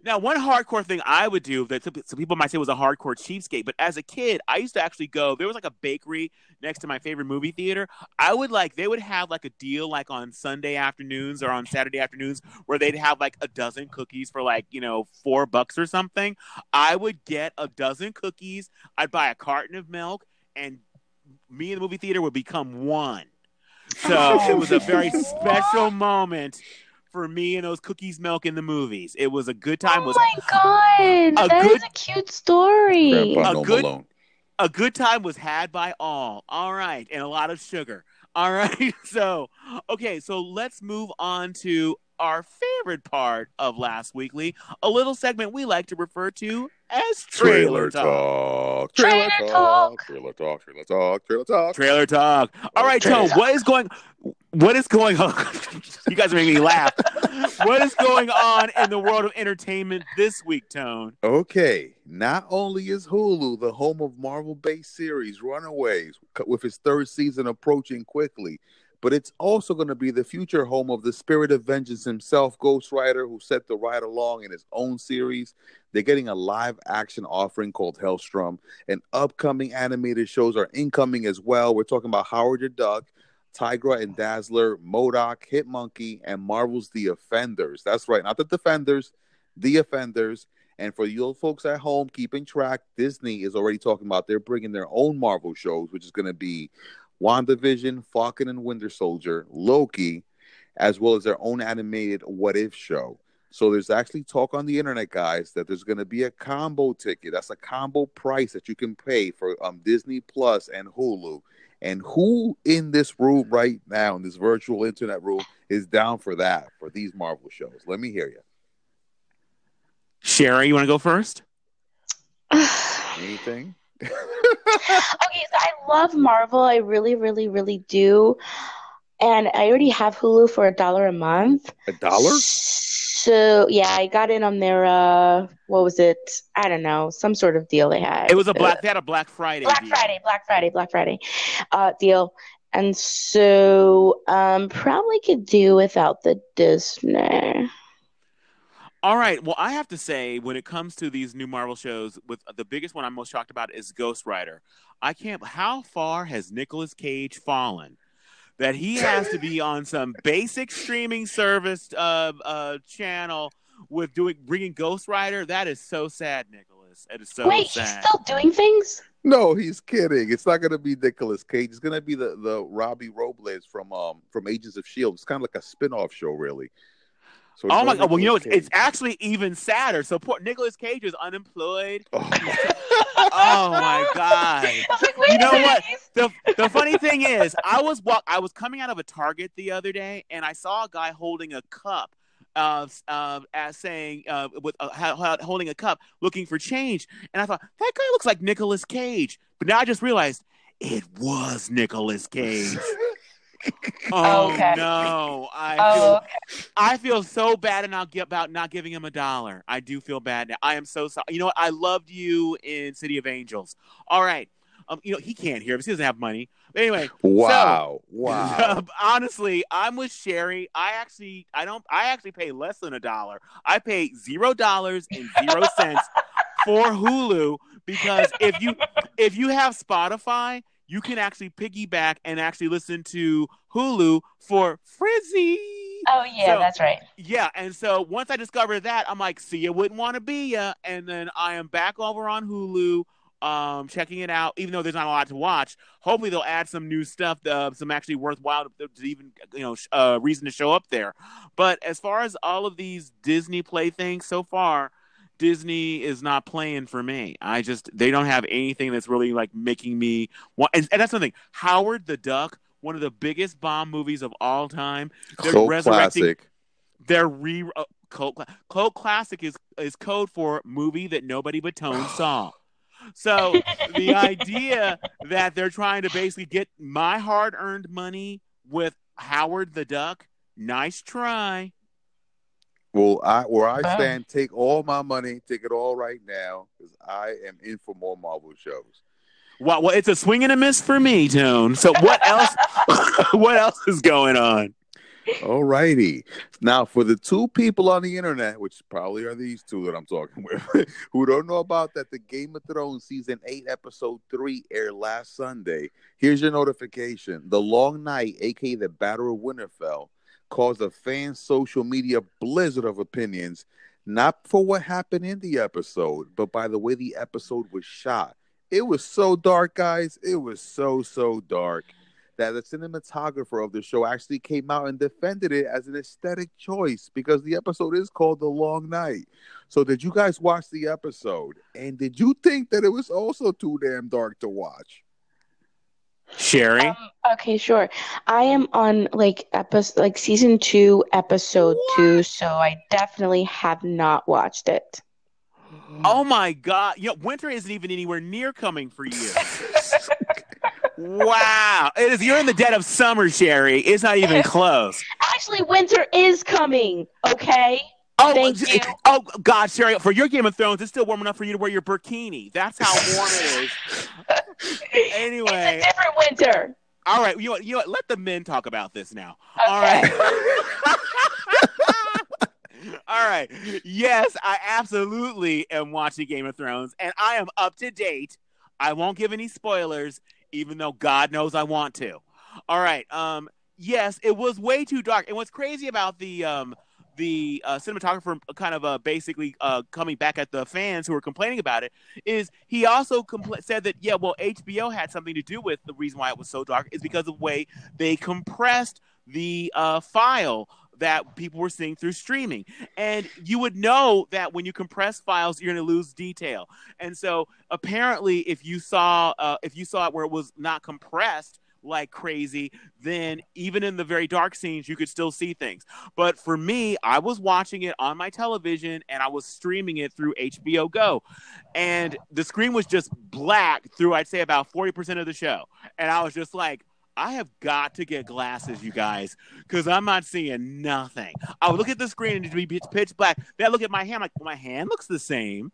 Speaker 1: Now, one hardcore thing I would do that some people might say was a hardcore cheapskate, but as a kid, I used to actually go. There was like a bakery next to my favorite movie theater. I would like they would have like a deal like on Sunday afternoons or on Saturday afternoons where they'd have like a dozen cookies for like you know four bucks or something. I would get a dozen cookies. I'd buy a carton of milk, and me and the movie theater would become one. So it was a very special moment for me and those cookies milk in the movies. It was a good time.
Speaker 3: oh
Speaker 1: was
Speaker 3: my god,
Speaker 1: a
Speaker 3: that is
Speaker 1: good-
Speaker 3: a cute story.
Speaker 2: Grandpa
Speaker 1: A good-
Speaker 2: Malone.
Speaker 1: a good time was had by all. All right, and a lot of sugar. All right. So, okay, so let's move on to our favorite part of last weekly, a little segment we like to refer to as trailer,
Speaker 2: Trailer
Speaker 1: talk.
Speaker 2: talk.
Speaker 3: Trailer talk.
Speaker 2: Trailer talk. Trailer talk. Trailer talk.
Speaker 1: Trailer talk. All right, Tone, what is going what is going on? you guys are making me laugh. what is going on in the world of entertainment this week, Tone?
Speaker 2: Okay, not only is Hulu the home of Marvel-based series Runaways, with its third season approaching quickly, but it's also going to be the future home of the Spirit of Vengeance himself, Ghost Rider, who set the ride along in his own series. They're getting a live-action offering called Helstrom, and upcoming animated shows are incoming as well. We're talking about Howard the Duck. Tigra and Dazzler, M.O.D.O.K., Hitmonkey, and Marvel's The Offenders. That's right, not the Defenders, The Offenders. And for you folks at home keeping track, Disney is already talking about they're bringing their own Marvel shows, which is going to be WandaVision, Falcon and Winter Soldier, Loki, as well as their own animated What If show. So there's actually talk on the internet, guys, that there's going to be a combo ticket. That's a combo price that you can pay for um, Disney Plus and Hulu. And who in this room right now, in this virtual internet room, is down for that for these Marvel shows? Let me hear you.
Speaker 1: Sherry, you want to go first?
Speaker 2: Anything?
Speaker 3: Okay, so I love Marvel. I really, really, really do. And I already have Hulu for a dollar a month.
Speaker 2: A dollar?
Speaker 3: So yeah, I got in on their uh what was it? I don't know, some sort of deal they had.
Speaker 1: It was a black. They had a Black Friday.
Speaker 3: Black
Speaker 1: deal.
Speaker 3: Friday, Black Friday, Black Friday uh deal. And so um probably could do without the Disney.
Speaker 1: All right. Well, I have to say, when it comes to these new Marvel shows, with the biggest one I'm most shocked about is Ghost Rider. I can't. How far has Nicolas Cage fallen? That he has to be on some basic streaming service uh, uh, channel with doing bringing Ghost Rider. That is so sad, Nicholas. It is so
Speaker 3: Wait, he's still doing things?
Speaker 2: No, he's kidding. It's not going to be Nicolas Cage. It's going to be the the Robbie Robles from um from Agents of Shield. It's kind of like a spin-off show, really. So
Speaker 1: Oh my god! Well, you know, it's, it's actually even sadder. So poor Nicolas Cage is unemployed.
Speaker 2: Cage.
Speaker 1: Oh my god!
Speaker 3: Like,
Speaker 1: You know what? the the funny thing is, I was walk I was coming out of a Target the other day, and I saw a guy holding a cup, uh, uh, as saying uh, with uh, ha- ha- holding a cup, looking for change, and I thought that guy looks like Nicolas Cage, but now I just realized it was Nicolas Cage. Oh
Speaker 3: Okay.
Speaker 1: no! I
Speaker 3: Oh,
Speaker 1: feel
Speaker 3: okay.
Speaker 1: I feel so bad and not about not giving him a dollar. I do feel bad now. I am so sorry. You know what? I loved you in City of Angels. All right. Um, you know he can't hear because he doesn't have money. But anyway,
Speaker 2: wow, wow.
Speaker 1: honestly, I'm with Sherry. I actually, I don't, I actually pay less than a dollar. I pay zero dollars and zero cents for Hulu because if you if you have Spotify, you can actually piggyback and actually listen to Hulu for Frizzy.
Speaker 3: Oh yeah,
Speaker 1: So-
Speaker 3: that's right.
Speaker 1: Yeah, and so once I discovered that, I'm like, see, you wouldn't want to be ya. And then I am back over on Hulu um, checking it out. Even though there's not a lot to watch, hopefully they'll add some new stuff, uh, some actually worthwhile to, to even you know uh, reason to show up there. But as far as all of these Disney Play things so far, Disney is not playing for me. I just they don't have anything that's really like making me want. And, and that's something. Howard the Duck, one of the biggest bomb movies of all time. They're
Speaker 2: Cult
Speaker 1: resurrecting.
Speaker 2: classic.
Speaker 1: They're re uh, cult, cult classic is is code for movie that nobody but Tone saw. So the idea that they're trying to basically get my hard earned money with Howard the Duck, nice try.
Speaker 2: Well, I where I stand, take all my money, take it all right now, because I am in for more Marvel shows.
Speaker 1: Well, well, it's a swing and a miss for me, Tone. So what else? what else is going on?
Speaker 2: All righty. Now, for the two people on the internet, which probably are these two that I'm talking with, who don't know about that, the Game of Thrones season eight, episode three aired last Sunday. Here's your notification: the Long Night, aka the Battle of Winterfell, caused a fan social media blizzard of opinions, not for what happened in the episode, but by the way the episode was shot. It was so dark, guys. It was so so dark that the cinematographer of the show actually came out and defended it as an aesthetic choice because the episode is called The Long Night. So, did you guys watch the episode? And did you think that it was also too damn dark to watch?
Speaker 1: Sherry,
Speaker 3: Um, okay, sure. I am on like episode like season two, episode two, so I definitely have not watched it.
Speaker 1: oh my God! You know, winter isn't even anywhere near coming for you. wow, it is. You're in the dead of summer, Sherry. It's not even close.
Speaker 3: Actually, winter is coming. Okay.
Speaker 1: Oh,
Speaker 3: Thank you.
Speaker 1: oh God, Sherry, for your Game of Thrones, it's still warm enough for you to wear your burkini. That's how warm it is.
Speaker 3: It's
Speaker 1: Anyway,
Speaker 3: a different winter.
Speaker 1: all right, you know, you know? Let the men talk about this now.
Speaker 3: Okay.
Speaker 1: All right. All right. Yes, I absolutely am watching Game of Thrones, and I am up to date. I won't give any spoilers, even though God knows I want to. All right. Um. Yes, it was way too dark. And what's crazy about the um the uh, cinematographer kind of uh, basically uh, coming back at the fans who were complaining about it is he also compl- said that yeah well HBO had something to do with the reason why it was so dark is because of the way they compressed the uh, file that people were seeing through streaming. And you would know that when you compress files, you're going to lose detail. And so apparently, if you saw uh, if you saw it where it was not compressed like crazy, then even in the very dark scenes, you could still see things. But for me, I was watching it on my television and I was streaming it through HBO Go. And the screen was just black through, I'd say, about 40% of the show. And I was just like, I have got to get glasses, you guys, because I'm not seeing nothing. I would look at the screen and it'd be pitch- black. Then I look at my hand, like, my hand looks the same.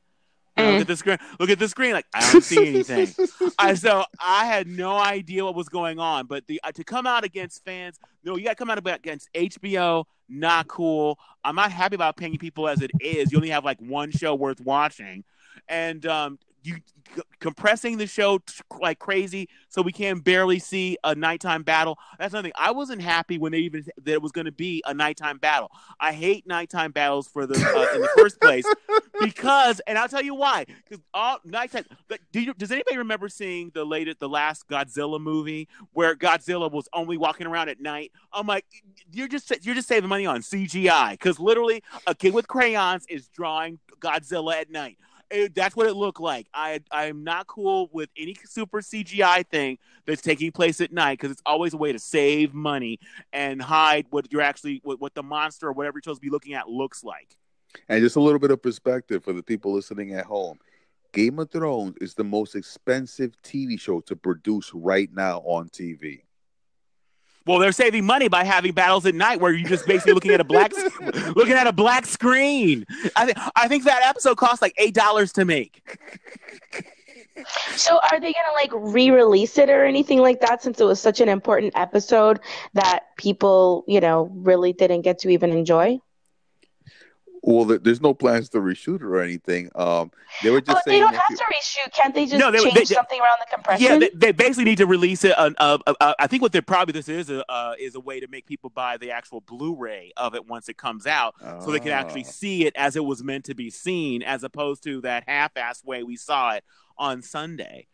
Speaker 1: Look at the screen, look at the screen, like I don't see anything. I so I had no idea what was going on. But the uh, to come out against fans, no, you got to come out against HBO. Not cool. I'm not happy about paying people as it is. You only have like one show worth watching, and um, you c- compressing the show t- like crazy so we can barely see a nighttime battle. That's nothing. I wasn't happy when they even that it was going to be a nighttime battle. I hate nighttime battles for the uh, in the first place because, and I'll tell you why. Because all nighttime. Do you, does anybody remember seeing the latest, the last Godzilla movie where Godzilla was only walking around at night? I'm like, you're just you're just saving money on CGI because literally a kid with crayons is drawing Godzilla at night. It- that's what it looked like. I I'm not cool with any super CGI thing that's taking place at night because it's always a way to save money and hide what you're actually what, what the monster or whatever you're supposed to be looking at looks like.
Speaker 2: And just a little bit of perspective for the people listening at home. Game of Thrones is the most expensive TV show to produce right now on TV.
Speaker 1: Well, they're saving money by having battles at night where you're just basically looking at a black looking at a black screen. I think I think that episode cost like eight dollars to make.
Speaker 3: So are they gonna like re-release it or anything like that since it was such an important episode that people, you know, really didn't get to even enjoy?
Speaker 2: Well, there's no plans to reshoot it or anything. Um, they were just
Speaker 3: Oh, they
Speaker 2: saying
Speaker 3: don't have
Speaker 2: you-
Speaker 3: to reshoot. Can't they just
Speaker 1: No, they-
Speaker 3: change
Speaker 1: they-
Speaker 3: something around the compression?
Speaker 1: Yeah, they, they basically need to release it. On, uh, uh, uh, I think what they're probably this is a uh, is a way to make people buy the actual Blu-ray of it once it comes out, so they can actually
Speaker 2: Ah.
Speaker 1: see it as it was meant to be seen, as opposed to that half-assed way we saw it on Sunday.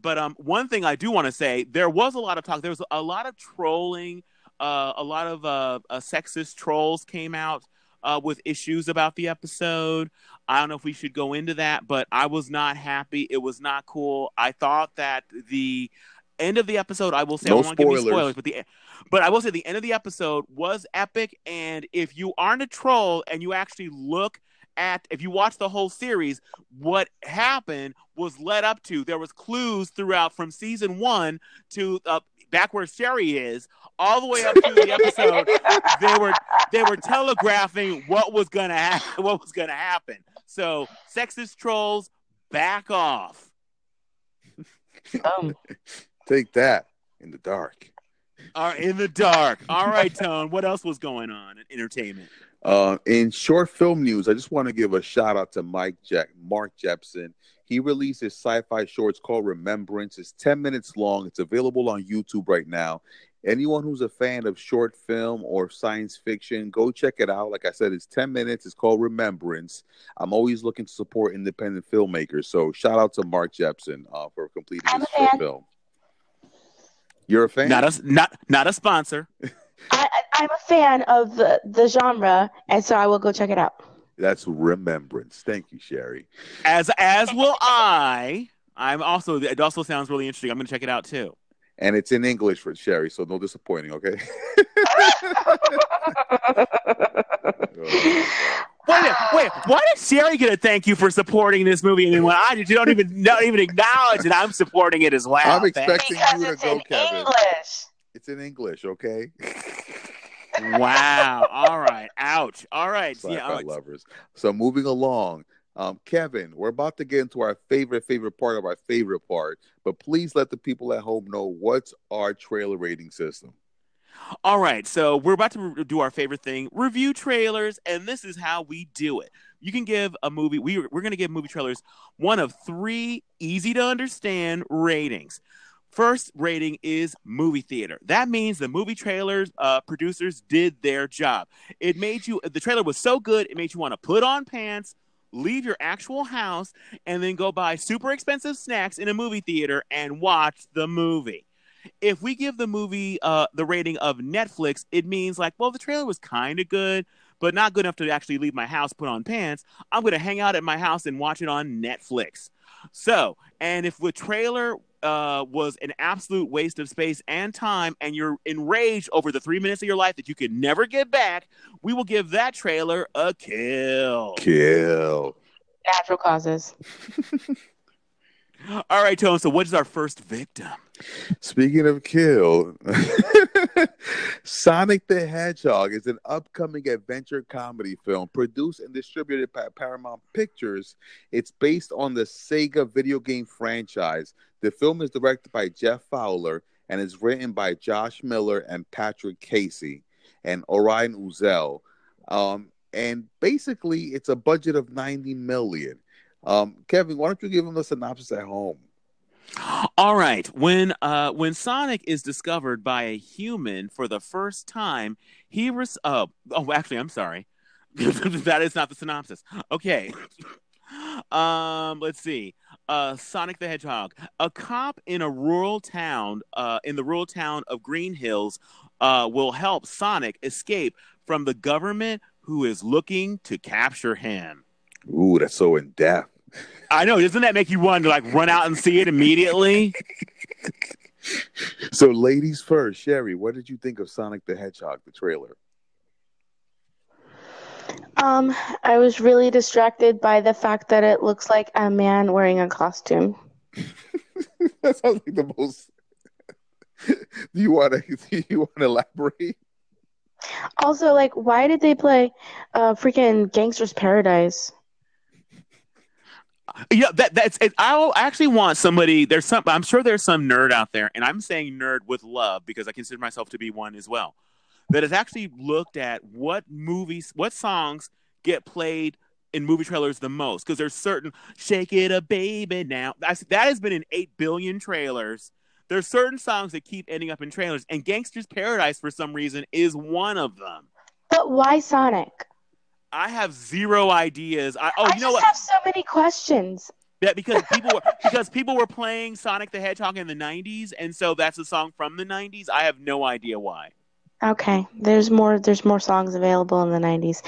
Speaker 1: But um, one thing I do want to say, there was a lot of talk. There was a lot of trolling. Uh, a lot of uh, uh, sexist trolls came out uh, with issues about the episode. I don't know if we should go into that, but I was not happy. It was not cool. I thought that the end of the episode, I will say,
Speaker 2: No
Speaker 1: I want give you
Speaker 2: spoilers.
Speaker 1: spoilers, but the but I will say the end of the episode was epic. And if you aren't a troll and you actually look at, if you watch the whole series, what happened was led up to. There was clues throughout from season one to uh, back where Sherry is, all the way up to the episode. they were they were telegraphing what was gonna happen. What was gonna happen. So sexist trolls, back off.
Speaker 3: Um,
Speaker 2: Take that in the dark.
Speaker 1: Are in the dark. All right, Tone. What else was going on in entertainment?
Speaker 2: Uh, in short film news, I just want to give a shout out to Mike Jack, Mark Jepson. He released his sci-fi shorts called Remembrance. It's 10 minutes long. It's available on YouTube right now. Anyone who's a fan of short film or science fiction, go check it out. Like I said, it's 10 minutes. It's called Remembrance. I'm always looking to support independent filmmakers. So shout out to Mark Jepson uh, for completing
Speaker 3: I'm
Speaker 2: his short
Speaker 3: fan.
Speaker 2: film. You're a fan?
Speaker 1: Not a not not a sponsor.
Speaker 3: I, I, I'm a fan of the, the genre, and so I will go check it out.
Speaker 2: That's Remembrance. Thank you, Sherry.
Speaker 1: As as will I. I'm also. It also sounds really interesting. I'm going to check it out too.
Speaker 2: And it's in English for Sherry, so no disappointing, okay?
Speaker 1: Oh, Wait a minute. Wait. Why did Sherry get a thank you for supporting this movie, and then when I did, you don't even not even acknowledge that I'm supporting it as well.
Speaker 2: I'm expecting
Speaker 4: because
Speaker 2: you to go, Kevin.
Speaker 4: English.
Speaker 2: It's in English, okay?
Speaker 1: Wow. All right. Ouch. All right.
Speaker 2: Sci-fi
Speaker 1: Yeah. all right.
Speaker 2: lovers. So moving along, um, Kevin, we're about to get into our favorite, favorite part of our favorite part, but please let the people at home know what's our trailer rating system.
Speaker 1: All right, so we're about to re- do our favorite thing, review trailers, and this is how we do it. You can give a movie, we, we're going to give movie trailers one of three easy to understand ratings. First rating is movie theater. That means the movie trailers uh, producers did their job. It made you, the trailer was so good, it made you want to put on pants, leave your actual house, and then go buy super expensive snacks in a movie theater and watch the movie if we give the movie uh, the rating of Netflix, it means like, well, the trailer was kind of good, but not good enough to actually leave my house, put on pants. I'm going to hang out at my house and watch it on Netflix. So, and if the trailer uh, was an absolute waste of space and time, and you're enraged over the three minutes of your life that you could never get back, we will give that trailer a kill.
Speaker 2: Kill.
Speaker 3: Natural causes.
Speaker 1: All right, Tone. So, what is our first victim?
Speaker 2: Speaking of kill, Sonic the Hedgehog is an upcoming adventure comedy film produced and distributed by Paramount Pictures. It's based on the Sega video game franchise. The film is directed by Jeff Fowler and is written by Josh Miller and Patrick Casey and Oren Uziel. Um, and basically, it's a budget of 90 million. Um, Kevin, why don't you give them the synopsis at home?
Speaker 1: All right. When uh when Sonic is discovered by a human for the first time, he res- uh, oh actually I'm sorry. that is not the synopsis. Okay. um let's see. Uh Sonic the Hedgehog. A cop in a rural town uh in the rural town of Green Hills uh will help Sonic escape from the government who is looking to capture him.
Speaker 2: Ooh, that's so in depth.
Speaker 1: I know, doesn't that make you want to like run out and see it immediately?
Speaker 2: So, ladies first, Sherry, what did you think of Sonic the Hedgehog, the trailer?
Speaker 3: Um, I was really distracted by the fact that it looks like a man wearing a costume.
Speaker 2: that sounds like the most. do you want to? Do you want to elaborate?
Speaker 3: Also, like, why did they play uh freaking Gangsta's Paradise?
Speaker 1: Yeah, that that's it. I actually want somebody. There's some. I'm sure there's some nerd out there, and I'm saying nerd with love because I consider myself to be one as well. That has actually looked at what movies, what songs get played in movie trailers the most. Because there's certain "Shake It a Baby" now. That has been in eight billion trailers. There's certain songs that keep ending up in trailers, and "Gangsta's Paradise" for some reason is one of them.
Speaker 3: But why Sonic?
Speaker 1: I have zero ideas. I, oh,
Speaker 3: I
Speaker 1: you know
Speaker 3: just
Speaker 1: what?
Speaker 3: have so many questions.
Speaker 1: Yeah, because people were because people were playing Sonic the Hedgehog in the '90s, and so that's a song from the '90s. I have no idea why.
Speaker 3: Okay, there's more. There's more songs available in the '90s.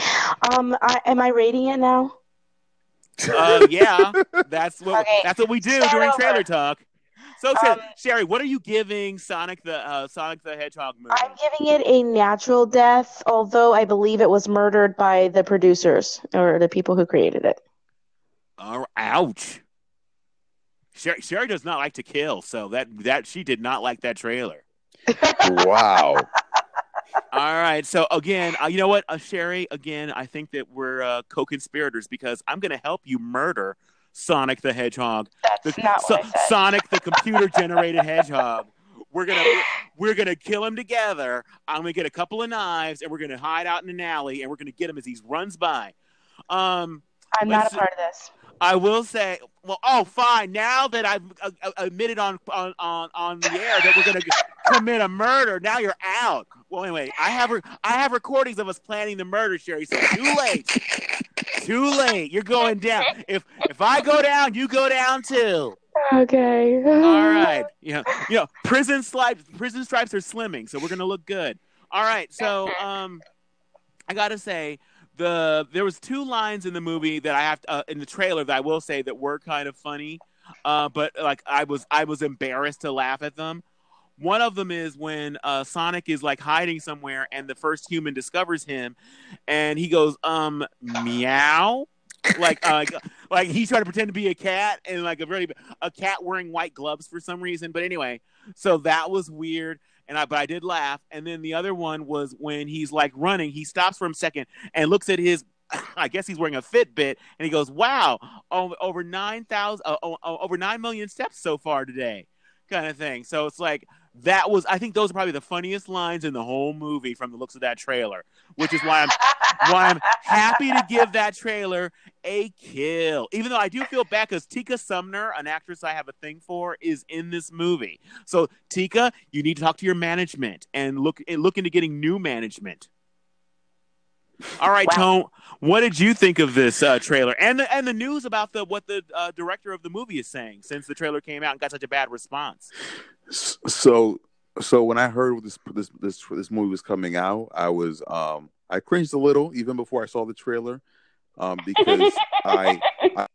Speaker 3: Um, I, am I rating it now?
Speaker 1: Uh, yeah, that's what
Speaker 4: Okay,
Speaker 1: that's what we do
Speaker 4: start
Speaker 1: during
Speaker 4: over.
Speaker 1: trailer talk. So, Sher-
Speaker 4: Um,
Speaker 1: Sherry, what are you giving Sonic the uh, Sonic the Hedgehog movie?
Speaker 3: I'm giving it a natural death, although I believe it was murdered by the producers or the people who created it.
Speaker 1: Oh, ouch. Sherry, Sherry does not like to kill, so that that she did not like that trailer.
Speaker 2: wow.
Speaker 1: All right, so again, uh, you know what, uh, Sherry? Again, I think that we're uh, co-conspirators because I'm going to help you murder Sonic the Hedgehog,
Speaker 4: That's
Speaker 1: the,
Speaker 4: not
Speaker 1: So-
Speaker 4: what I said.
Speaker 1: Sonic the computer-generated hedgehog. We're gonna we're gonna kill him together. I'm gonna get a couple of knives and we're gonna hide out in an alley and we're gonna get him as he runs by. Um,
Speaker 3: I'm not a part of this.
Speaker 1: I will say, well, oh, fine. Now that I've uh, uh, admitted on on on on the air that we're going to commit a murder, now you're out. Well, anyway, I have re- I have recordings of us planning the murder, Sherry. So too late, too late. You're going down. If if I go down, you go down too.
Speaker 3: Okay.
Speaker 1: All right. You know, you know, prison stripes prison stripes are slimming, so we're gonna look good. All right. So um, I gotta say the there was two lines in the movie that I have to, uh, in the trailer that I will say that were kind of funny, uh, but like I was I was embarrassed to laugh at them. One of them is when uh, Sonic is like hiding somewhere and the first human discovers him, and he goes um meow. like uh, like he's trying to pretend to be a cat and like a very a cat wearing white gloves for some reason. But anyway, so that was weird. And I but I did laugh. And then the other one was when he's like running, he stops for a second and looks at his. I guess he's wearing a Fitbit, and he goes, "Wow, over, nine thousand, uh, over nine million steps so far today." kind of thing. So it's like that was I think those are probably the funniest lines in the whole movie from the looks of that trailer, which is why I'm why I'm happy to give that trailer a kill. Even though I do feel bad because Tika Sumpter, an actress I have a thing for, is in this movie. So Tika, you need to talk to your management and look look into getting new management. All right,
Speaker 4: Wow.
Speaker 1: Tone. What did you think of this uh, trailer and the and the news about the what the uh, director of the movie is saying since the trailer came out and got such a bad response?
Speaker 2: So so when I heard this this this this movie was coming out, I was um I cringed a little even before I saw the trailer, um because I, I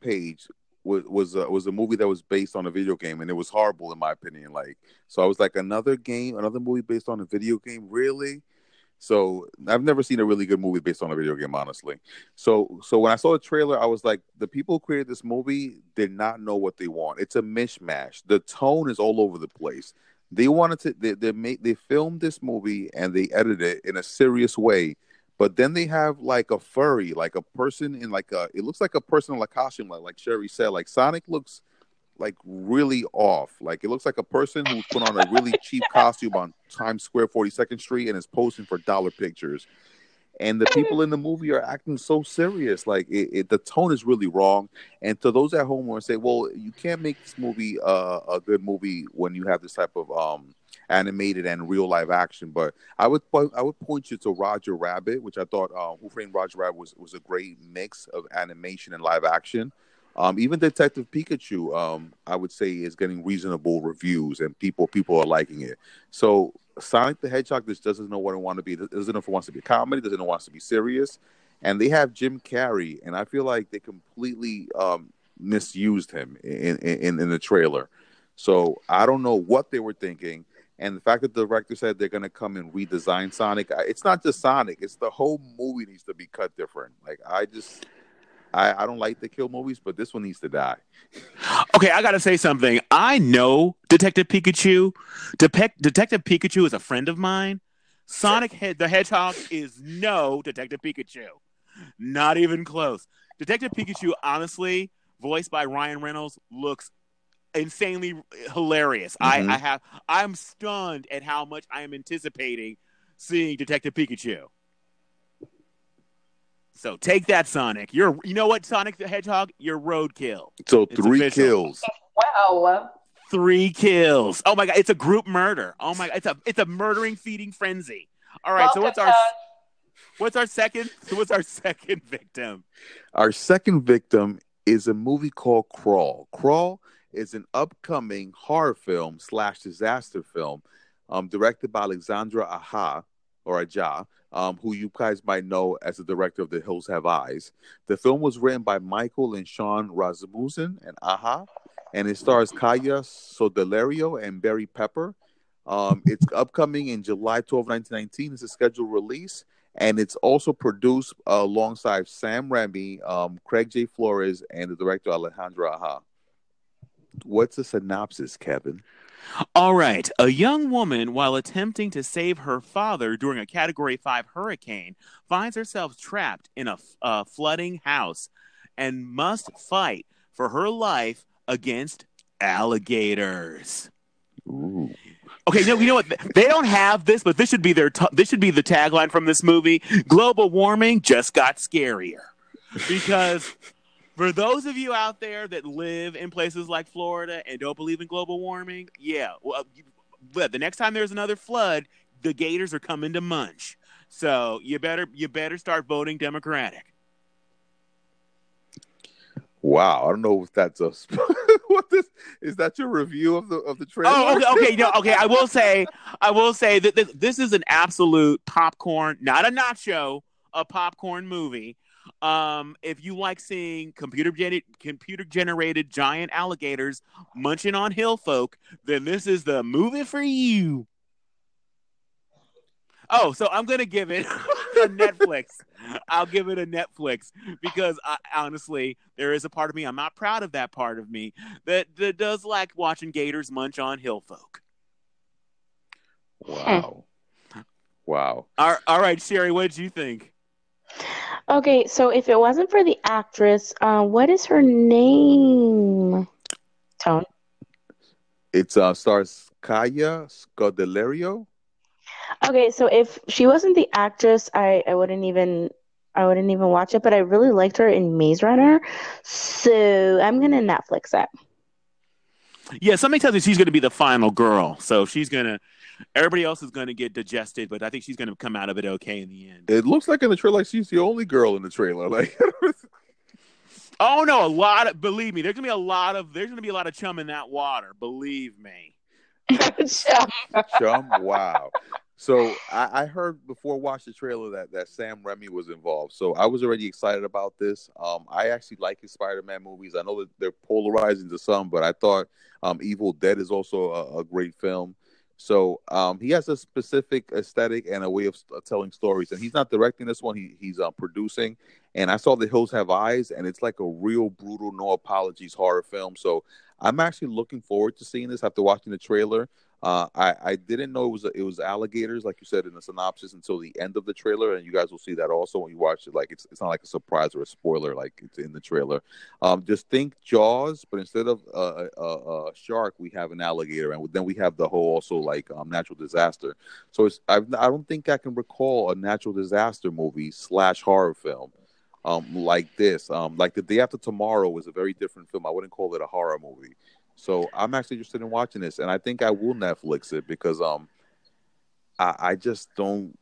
Speaker 2: page was was a, was a movie that was based on a video game and it was horrible in my opinion. Like so I was like another game, another movie based on a video game, really. So I've never seen a really good movie based on a video game, honestly. So so when I saw the trailer, I was like, the people who created this movie did not know what they want. It's a mishmash. The tone is all over the place. They wanted to they they made they filmed this movie and they edited it in a serious way. But then they have like a furry, like a person in like a it looks like a person in a costume, like like Sherry said. Like Sonic looks like really off. Like it looks like a person who put on a really cheap costume on Times Square, 42nd Street, and is posting for dollar pictures. And the people in the movie are acting so serious. Like it, it the tone is really wrong. And to those at home who say, well, you can't make this movie uh, a good movie when you have this type of um, animated and real live action. But I would I would point you to Roger Rabbit, which I thought uh, Who Framed Roger Rabbit was was a great mix of animation and live action. Um, even Detective Pikachu, um, I would say, is getting reasonable reviews, and people people are liking it. So Sonic the Hedgehog just doesn't know what it wants to be. Doesn't know if it wants to be a comedy. Doesn't know if it wants to be serious. And they have Jim Carrey, and I feel like they completely um, misused him in, in in the trailer. So I don't know what they were thinking. And the fact that the director said they're going to come and redesign Sonic, it's not just Sonic. It's the whole movie needs to be cut different. Like I just, I, I don't like the kill movies, but this one needs to die.
Speaker 1: Okay, I got to say something. I know Detective Pikachu. Depec- Detective Pikachu is a friend of mine. Sonic Head the Hedgehog is no Detective Pikachu. Not even close. Detective Pikachu, honestly, voiced by Ryan Reynolds, looks insanely hilarious.
Speaker 2: Mhm.
Speaker 1: I, I have I'm stunned at how much I am anticipating seeing Detective Pikachu. So take that, Sonic. You're you know what, Sonic the Hedgehog? You're roadkill.
Speaker 2: So
Speaker 1: It's
Speaker 2: three
Speaker 1: official.
Speaker 2: kills.
Speaker 4: Wow.
Speaker 1: Three kills. Oh my god, it's a group murder. Oh my god, it's a it's a murdering feeding frenzy. All right, so what's our
Speaker 4: Toad.
Speaker 1: what's our second what's our second victim?
Speaker 2: Our second victim is a movie called Crawl. Crawl is an upcoming horror film slash disaster film um, directed by Alexandra Aha or Aja, um, who you guys might know as the director of The Hills Have Eyes. The film was written by Michael and Shawn Rasmussen and Aha, and it stars Kaya Scodelario and Barry Pepper. Um, it's upcoming in July 12, 1919. It's a scheduled release, and it's also produced uh, alongside Sam Raimi, um, Craig J. Flores, and the director Alejandra Aha. What's the synopsis, Kevin?
Speaker 1: All right. A young woman, while attempting to save her father during a Category 5 hurricane, finds herself trapped in a, flooding house and must fight for her life against alligators.
Speaker 2: Ooh.
Speaker 1: Okay, no, you know what? They don't have this, but this should be their. T- this should be the tagline from this movie. Global warming just got scarier, because for those of you out there that live in places like Florida and don't believe in global warming, yeah, well, uh, but the next time there's another flood, the gators are coming to munch. So you better you better start voting Democratic.
Speaker 2: Wow, I don't know if that's a what this is that your review of the of the trailer?
Speaker 1: Oh, okay, okay, no, okay. I will say, I will say that this, this is an absolute popcorn, not a nacho, a popcorn movie. Um, if you like seeing computer gen- computer generated giant alligators munching on hill folk, then this is the movie for you. Oh, so I'm gonna give it a Netflix. I'll give it a Netflix because I, honestly, there is a part of me I'm not proud of that part of me that that does like watching gators munch on hill folk.
Speaker 2: Wow, wow.
Speaker 1: All, all right, Sherry, what did you think?
Speaker 3: Okay, so if it wasn't for the actress, uh, what is her name? Tone.
Speaker 2: It's uh stars Kaya Scodelario.
Speaker 3: Okay, so if she wasn't the actress, I, I wouldn't even I wouldn't even watch it, but I really liked her in Maze Runner. So I'm gonna Netflix it.
Speaker 1: Yeah, somebody tells me she's gonna be the final girl. So she's gonna everybody else is gonna get digested, but I think she's gonna come out of it okay in the end.
Speaker 2: It looks like in the trailer like she's the only girl in the trailer. Like
Speaker 1: Oh no, a lot of believe me, there's gonna be a lot of there's gonna be a lot of chum in that water. Believe me.
Speaker 2: chum, chum. wow. So I, I heard before I watched the trailer that, that Sam Raimi was involved. So I was already excited about this. Um, I actually like his Spider-Man movies. I know that they're polarizing to some, but I thought um, Evil Dead is also a, a great film. So um, he has a specific aesthetic and a way of uh, telling stories, and he's not directing this one. He, he's uh, producing. And I saw The Hills Have Eyes, and it's like a real brutal, no apologies horror film. So I'm actually looking forward to seeing this after watching the trailer. Uh, I I didn't know it was it was alligators, like you said in the synopsis, until the end of the trailer, and you guys will see that also when you watch it. Like it's it's not like a surprise or a spoiler, like it's in the trailer. Um, just think Jaws, but instead of a, a, a shark, we have an alligator, and then we have the whole also like um, natural disaster. So it's I I don't think I can recall a natural disaster movie slash horror film um, like this. Um, like the day after tomorrow was a very different film. I wouldn't call it a horror movie. So I'm actually interested in watching this, and I think I will Netflix it because um, I, I just don't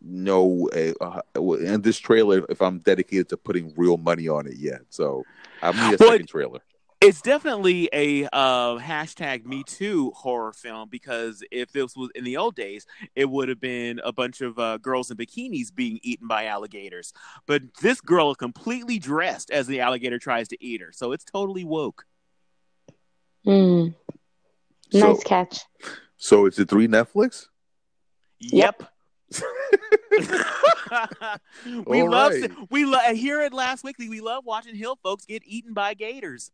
Speaker 2: know uh, in this trailer if I'm dedicated to putting real money on it yet. So I need a
Speaker 1: Well,
Speaker 2: second trailer.
Speaker 1: It's definitely a uh, hashtag Me Too horror film because if this was in the old days, it would have been a bunch of uh, girls in bikinis being eaten by alligators. But this girl is completely dressed as the alligator tries to eat her, so it's totally woke.
Speaker 3: Mm.
Speaker 2: So-
Speaker 3: Nice catch.
Speaker 2: So it's a three Netflix.
Speaker 1: Yep. we
Speaker 2: All
Speaker 1: love
Speaker 2: right.
Speaker 1: we love here at Last Weekly. We love watching hill folks get eaten by gators.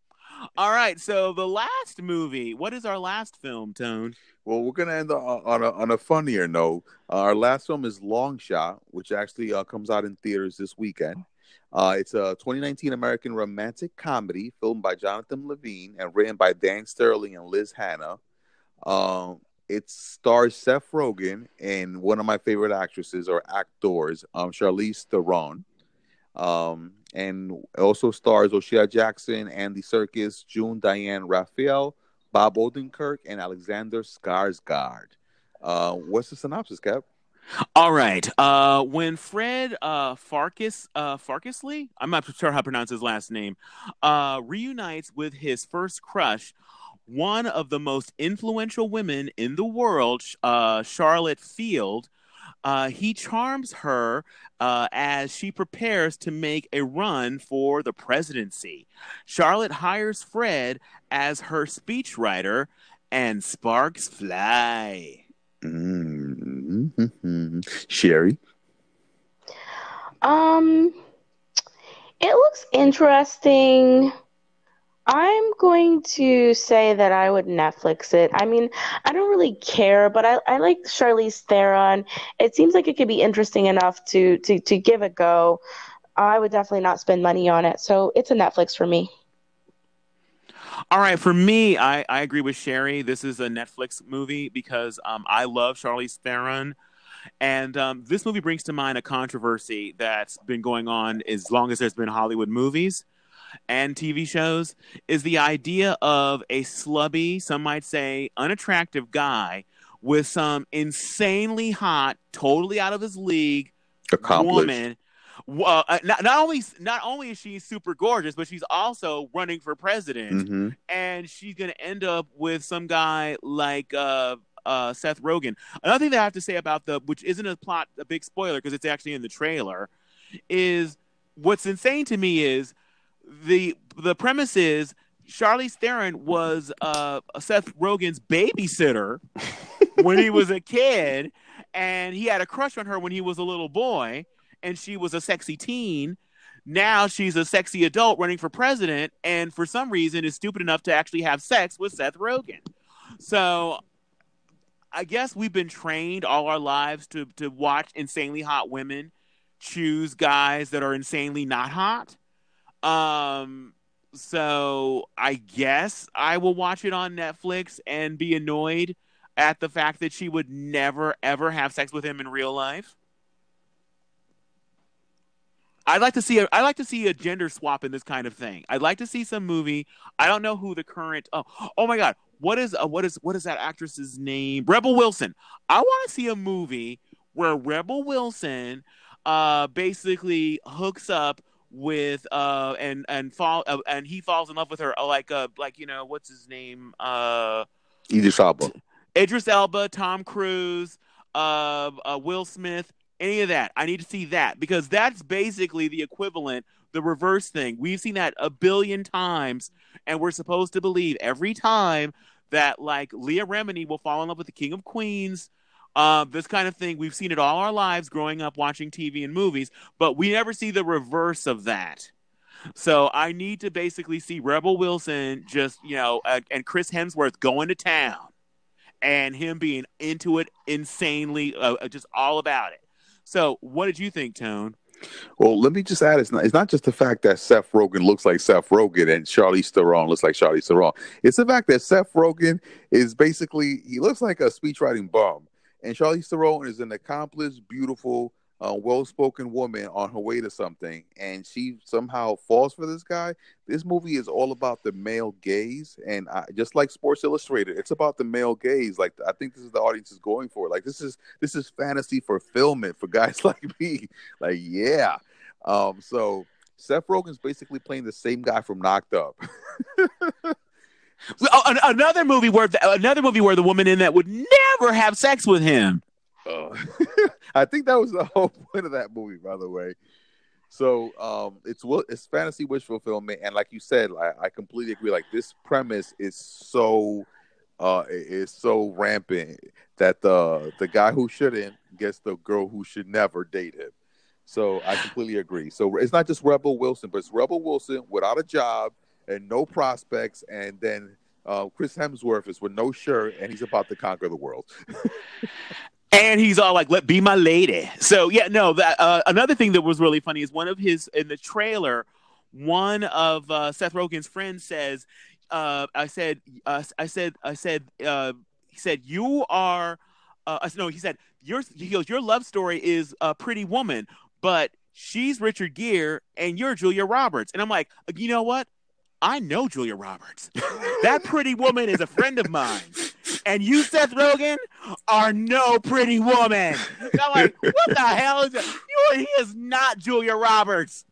Speaker 1: All right, so the last movie. What is our last film, Tone?
Speaker 2: Well, we're gonna end on on a, on a funnier note. our last film is Long Shot, which actually uh, comes out in theaters this weekend. Uh, it's a 2019 American romantic comedy filmed by Jonathan Levine and written by Dan Sterling and Liz Hanna. Um, it stars Seth Rogen and one of my favorite actresses or actors, um, Charlize Theron. Um, and also stars O'Shea Jackson, Andy Serkis, June Diane Raphael, Bob Odenkirk, and Alexander Skarsgård. Uh, what's the synopsis, Cap?
Speaker 1: All right. Uh, when Fred uh, Farkas uh, Farkasley, I'm not sure how to pronounce his last name, uh, reunites with his first crush, one of the most influential women in the world, uh, Charlotte Field. Uh, he charms her uh, as she prepares to make a run for the presidency. Charlotte hires Fred as her speechwriter, and sparks fly.
Speaker 2: Mm-hmm. Sherry.
Speaker 3: Um, it looks interesting. I'm going to say that I would Netflix it. I mean, I don't really care, but I, I like Charlize Theron. It seems like it could be interesting enough to, to, to give a go. I would definitely not spend money on it. So it's a Netflix for me.
Speaker 1: All right, for me, I, I agree with Sherry. This is a Netflix movie because um, I love Charlize Theron. And um, this movie brings to mind a controversy that's been going on as long as there's been Hollywood movies and TV shows is the idea of a slubby, some might say unattractive guy with some insanely hot, totally out of his league woman. Uh, uh, not, not only not only is she super gorgeous, but she's also running for president,
Speaker 2: hmm
Speaker 1: and she's gonna end up with some guy like uh, uh, Seth Rogen. Another thing that I have to say about the, which isn't a plot, a big spoiler because it's actually in the trailer, is what's insane to me is the the premise is Charlize Theron was uh, Seth Rogen's babysitter when he was a kid, and he had a crush on her when he was a little boy, and she was a sexy teen. Now she's a sexy adult running for president, and for some reason is stupid enough to actually have sex with Seth Rogen. So I guess we've been trained all our lives to to watch insanely hot women choose guys that are insanely not hot. Um so I guess I will watch it on Netflix and be annoyed at the fact that she would never ever have sex with him in real life. I'd like to see a I'd like to see a gender swap in this kind of thing. I'd like to see some movie. I don't know who the current oh oh my god what is uh, what is what is that actress's name Rebel Wilson. I want to see a movie where Rebel Wilson uh basically hooks up with uh and and fall uh, and he falls in love with her uh, like uh like you know what's his name uh
Speaker 2: Idris Elba.
Speaker 1: Idris Elba, Tom Cruise, uh, uh, Will Smith, any of that. I need to see that because that's basically the equivalent, the reverse thing. We've seen that a billion times, and we're supposed to believe every time that like Leah Remini will fall in love with the King of Queens. Uh, this kind of thing. We've seen it all our lives growing up watching TV and movies, but we never see the reverse of that. So I need to basically see Rebel Wilson just, you know, uh, and Chris Hemsworth going to town and him being into it insanely, uh, uh, just all about it. So, what did you think, Tone?
Speaker 2: Well, let me just add: it's not, it's not just the fact that Seth Rogen looks like Seth Rogen and Charlize Theron looks like Charlize Theron. It's the fact that Seth Rogen is basically he looks like a speechwriting bum, and Charlize Theron is an accomplished, beautiful, uh, well-spoken woman on her way to something, and she somehow falls for this guy. This movie is all about the male gaze, and I, just like Sports Illustrated, it's about the male gaze. Like I think this is the audience is going for. Like this is this is fantasy fulfillment for guys like me. Like yeah, um, so. Seth Rogen's basically playing the same guy from Knocked Up.
Speaker 1: An- another movie where the, another movie where the woman in that would never have sex with him.
Speaker 2: Uh, I think that was the whole point of that movie, by the way. So um, it's it's fantasy wish fulfillment, and like you said, I, I completely agree. Like this premise is so uh, is so rampant that the the guy who shouldn't gets the girl who should never date him. So I completely agree. So it's not just Rebel Wilson, but it's Rebel Wilson without a job and no prospects, and then uh, Chris Hemsworth is with no shirt, and he's about to conquer the world.
Speaker 1: And he's all like, "Let be my lady." So yeah, no. That uh, another thing that was really funny is one of his in the trailer. One of uh, Seth Rogen's friends says, uh, "I said, uh, I said, I said, uh, he said you are." Uh, no, he said your he goes, your love story is a pretty woman, but she's Richard Gere and you're Julia Roberts. And I'm like, you know what? I know Julia Roberts. that pretty woman is a friend of mine. And you, Seth Rogen, are no pretty woman. I'm like, what the hell is that? You, he is not Julia Roberts.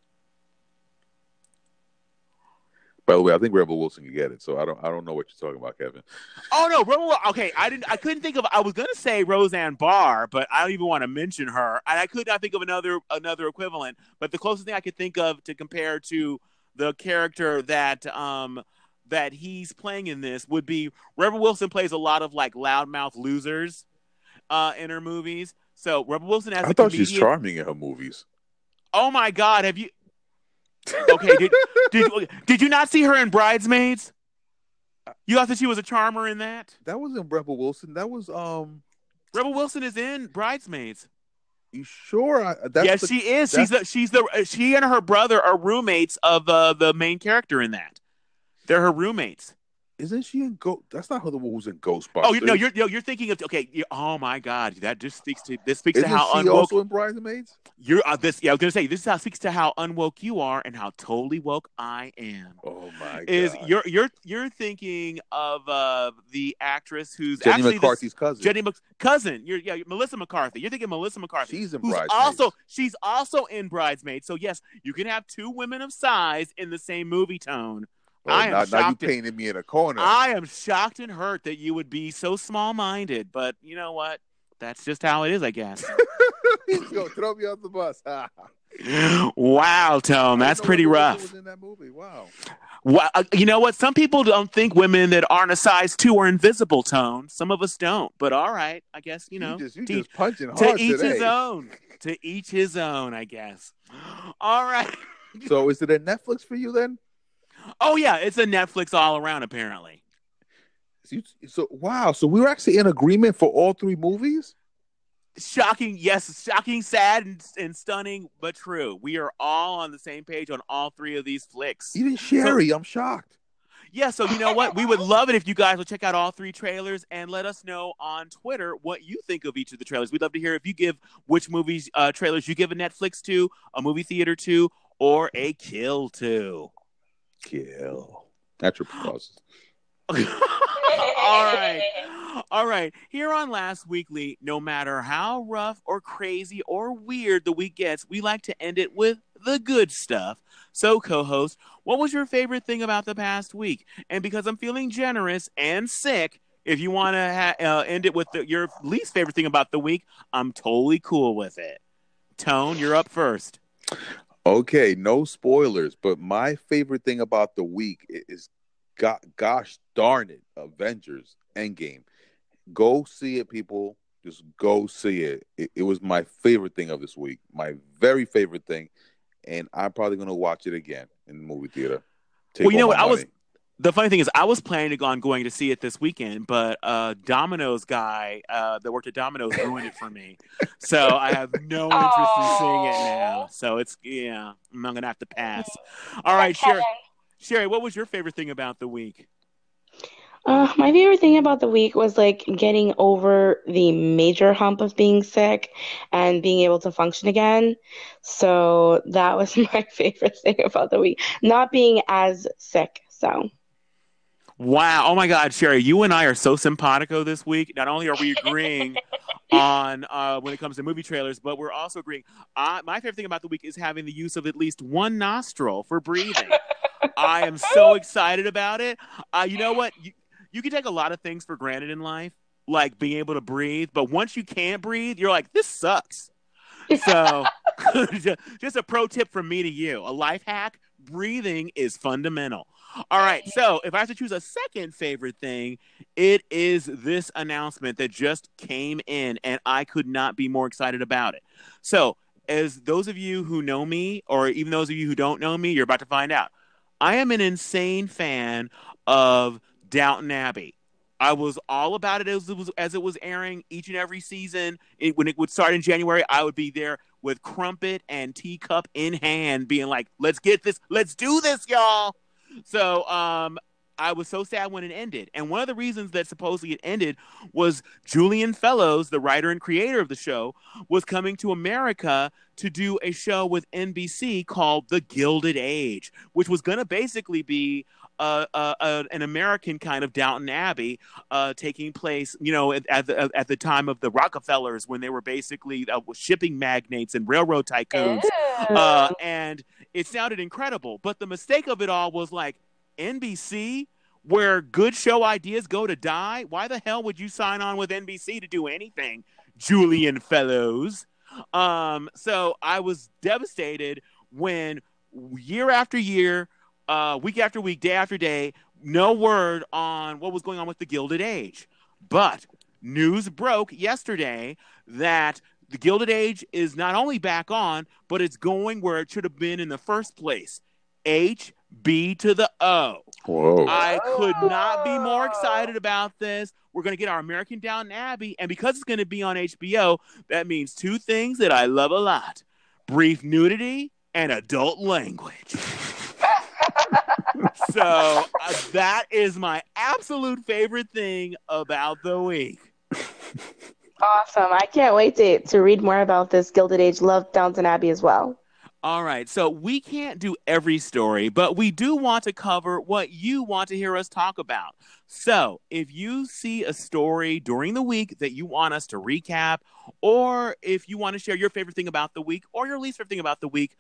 Speaker 2: By the way, I think Rebel Wilson can get it, so I don't I don't know what you're talking about, Kevin.
Speaker 1: Oh no, Rebel. Okay, I didn't. I couldn't think of. I was gonna say Roseanne Barr, but I don't even want to mention her, and I could not think of another another equivalent. But the closest thing I could think of to compare to the character that um that he's playing in this would be Rebel Wilson plays a lot of like loudmouth losers uh in her movies. So Rebel Wilson as
Speaker 2: I
Speaker 1: a
Speaker 2: thought
Speaker 1: comedian.
Speaker 2: she's charming in her movies.
Speaker 1: Oh my God, have you? Okay, did, did did you not see her in Bridesmaids? You thought that she was a charmer in that?
Speaker 2: That wasn't Rebel Wilson. That was um.
Speaker 1: Rebel Wilson is in Bridesmaids.
Speaker 2: You sure? I, that's
Speaker 1: yes,
Speaker 2: the-
Speaker 1: she is. She's the she's the she and her brother are roommates of uh, the main character in that. They're her roommates.
Speaker 2: Isn't she in Go? That's not her the one who's in Ghostbusters.
Speaker 1: Oh no, you're no, you're thinking of okay. You, oh my God, that just speaks to this speaks
Speaker 2: Isn't
Speaker 1: to how
Speaker 2: she
Speaker 1: unwoke
Speaker 2: also in Bridesmaids?
Speaker 1: you're. Uh, this yeah, I was gonna say this is how speaks to how unwoke you are and how totally woke I am.
Speaker 2: Oh my
Speaker 1: Is
Speaker 2: god!
Speaker 1: you're you're you're thinking of uh, the actress who's
Speaker 2: Jenny
Speaker 1: actually this-
Speaker 2: McCarthy's cousin?
Speaker 1: Jenny Mc- cousin. You're yeah, Melissa McCarthy. You're thinking Melissa McCarthy.
Speaker 2: She's in
Speaker 1: who's
Speaker 2: Bridesmaids.
Speaker 1: also she's also in Bridesmaids. So yes, you can have two women of size in the same movie tone.
Speaker 2: Oh,
Speaker 1: I am
Speaker 2: now, now you
Speaker 1: shocked
Speaker 2: painted me in a corner.
Speaker 1: I am shocked and hurt that you would be so small-minded, but you know what? That's just how it is, I guess.
Speaker 2: Yo, throw me off the bus.
Speaker 1: Wow, Tone, that's pretty rough.
Speaker 2: Was in that movie. Wow.
Speaker 1: Well, uh, you know what? Some people don't think women that aren't a size two are invisible. Tone. Some of us don't. But all right, I guess you know.
Speaker 2: you just you
Speaker 1: to-
Speaker 2: just punching hard
Speaker 1: to each
Speaker 2: today.
Speaker 1: his own. To each his own, I guess. All right.
Speaker 2: So is it a Netflix for you then?
Speaker 1: Oh yeah, it's a Netflix all around apparently.
Speaker 2: So, so wow. So we were actually in agreement for all three movies.
Speaker 1: Shocking, yes, shocking, sad, and, and stunning, but true. We are all on the same page on all three of these flicks.
Speaker 2: Even Sherry, I'm shocked.
Speaker 1: Yeah, so you know what? We would love it if you guys would check out all three trailers and let us know on Twitter what you think of each of the trailers. We'd love to hear if you give which movies uh, trailers you give a Netflix to, a movie theater to, or a kill to.
Speaker 2: Kill. That's your process.
Speaker 1: all right. All right. Here on Last Weekly, no matter how rough or crazy or weird the week gets, we like to end it with the good stuff. So, co host, what was your favorite thing about the past week? And because I'm feeling generous and sick, if you want to ha- uh, end it with the, your least favorite thing about the week, I'm totally cool with it. Tone, you're up first.
Speaker 2: Okay, no spoilers, but my favorite thing about the week is, go- gosh darn it, Avengers Endgame. Go see it, people. Just go see it. it. It was my favorite thing of this week. My very favorite thing, and I'm probably gonna watch it again in the movie theater. Take
Speaker 1: Well, you know what?
Speaker 2: my
Speaker 1: I was
Speaker 2: money.
Speaker 1: The funny thing is I was planning on going to see it this weekend, but uh Domino's guy uh that worked at Domino's ruined it for me. So I have no interest in seeing it now. So it's yeah, I'm gonna have to pass. All right, Sherry Sherry, what was your favorite thing about the week?
Speaker 3: Uh, my favorite thing about the week was like getting over the major hump of being sick and being able to function again. So that was my favorite thing about the week, not being as sick. So
Speaker 1: Wow. Oh my God, Sherry, you and I are so simpatico this week. Not only are we agreeing on uh, when it comes to movie trailers, but we're also agreeing. Uh, my favorite thing about the week is having the use of at least one nostril for breathing. I am so excited about it. Uh, you know what? You, you can take a lot of things for granted in life, like being able to breathe, but once you can't breathe, you're like, this sucks. So, just a pro tip from me to you a life hack breathing is fundamental. All right. So, if I have to choose a second favorite thing, it is this announcement that just came in, and I could not be more excited about it. So, as those of you who know me, or even those of you who don't know me, you're about to find out. I am an insane fan of Downton Abbey. I was all about it as it was as it was airing each and every season. It, when it would start in January, I would be there with crumpet and teacup in hand, being like, "Let's get this, let's do this, y'all." So, um, I was so sad when it ended. And one of the reasons that supposedly it ended was Julian Fellowes, the writer and creator of the show, was coming to America to do a show with NBC called The Gilded Age, which was going to basically be uh, uh, uh, an American kind of Downton Abbey uh, taking place, you know, at, at, the, at the time of the Rockefellers when they were basically uh, shipping magnates and railroad tycoons. Uh, and it sounded incredible. But the mistake of it all was like NBC, where good show ideas go to die. Why the hell would you sign on with NBC to do anything, Julian Fellowes? Um, so I was devastated when year after year, uh, week after week, day after day, no word on what was going on with the Gilded Age. But news broke yesterday that the Gilded Age is not only back on, but it's going where it should have been in the first place. H B to the O.
Speaker 2: Whoa.
Speaker 1: I could not be more excited about this. We're going to get our American Downton Abbey, and because it's going to be on HBO, that means two things that I love a lot brief nudity and adult language. so uh, that is my absolute favorite thing about the week.
Speaker 3: Awesome. I can't wait to, to read more about this Gilded Age. Love Downton Abbey as well.
Speaker 1: All right, so we can't do every story, but we do want to cover what you want to hear us talk about. So if you see a story during the week that you want us to recap, or if you want to share your favorite thing about the week or your least favorite thing about the week,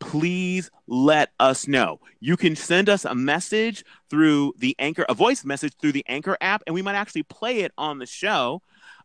Speaker 1: please let us know. You can send us a message through the Anchor, a voice message through the Anchor app, and we might actually play it on the show.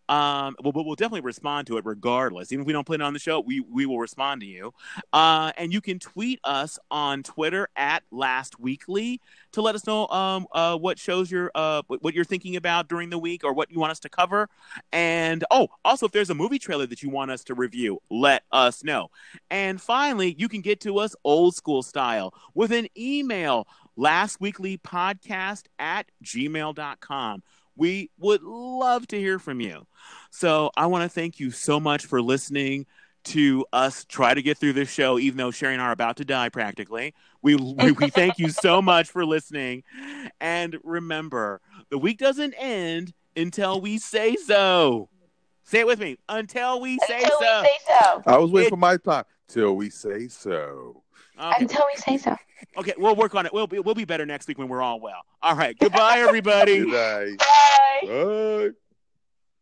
Speaker 1: Um, well, but we'll definitely respond to it regardless. Even if we don't put it on the show, we we will respond to you. Uh, and you can tweet us on Twitter at Last Weekly to let us know um uh what shows you're uh what you're thinking about during the week or what you want us to cover. And oh, also if there's a movie trailer that you want us to review, let us know. And finally, you can get to us old school style with an email lastweeklypodcast at gmail.com. We would love to hear from you. So I want to thank you so much for listening to us try to get through this show, even though Sherry and I are about to die practically. We, we, we thank you so much for listening. And remember, the week doesn't end until we say so. Say it with me. Until we say
Speaker 3: Until
Speaker 1: so.
Speaker 3: we say so.
Speaker 2: I was waiting
Speaker 1: It-
Speaker 2: for my time till we say so.
Speaker 1: Okay.
Speaker 3: Until we say so.
Speaker 1: okay, we'll work on it. We'll be, we'll be better next week when we're all well. All right. Goodbye, everybody.
Speaker 2: Good.
Speaker 3: Bye.
Speaker 2: Bye.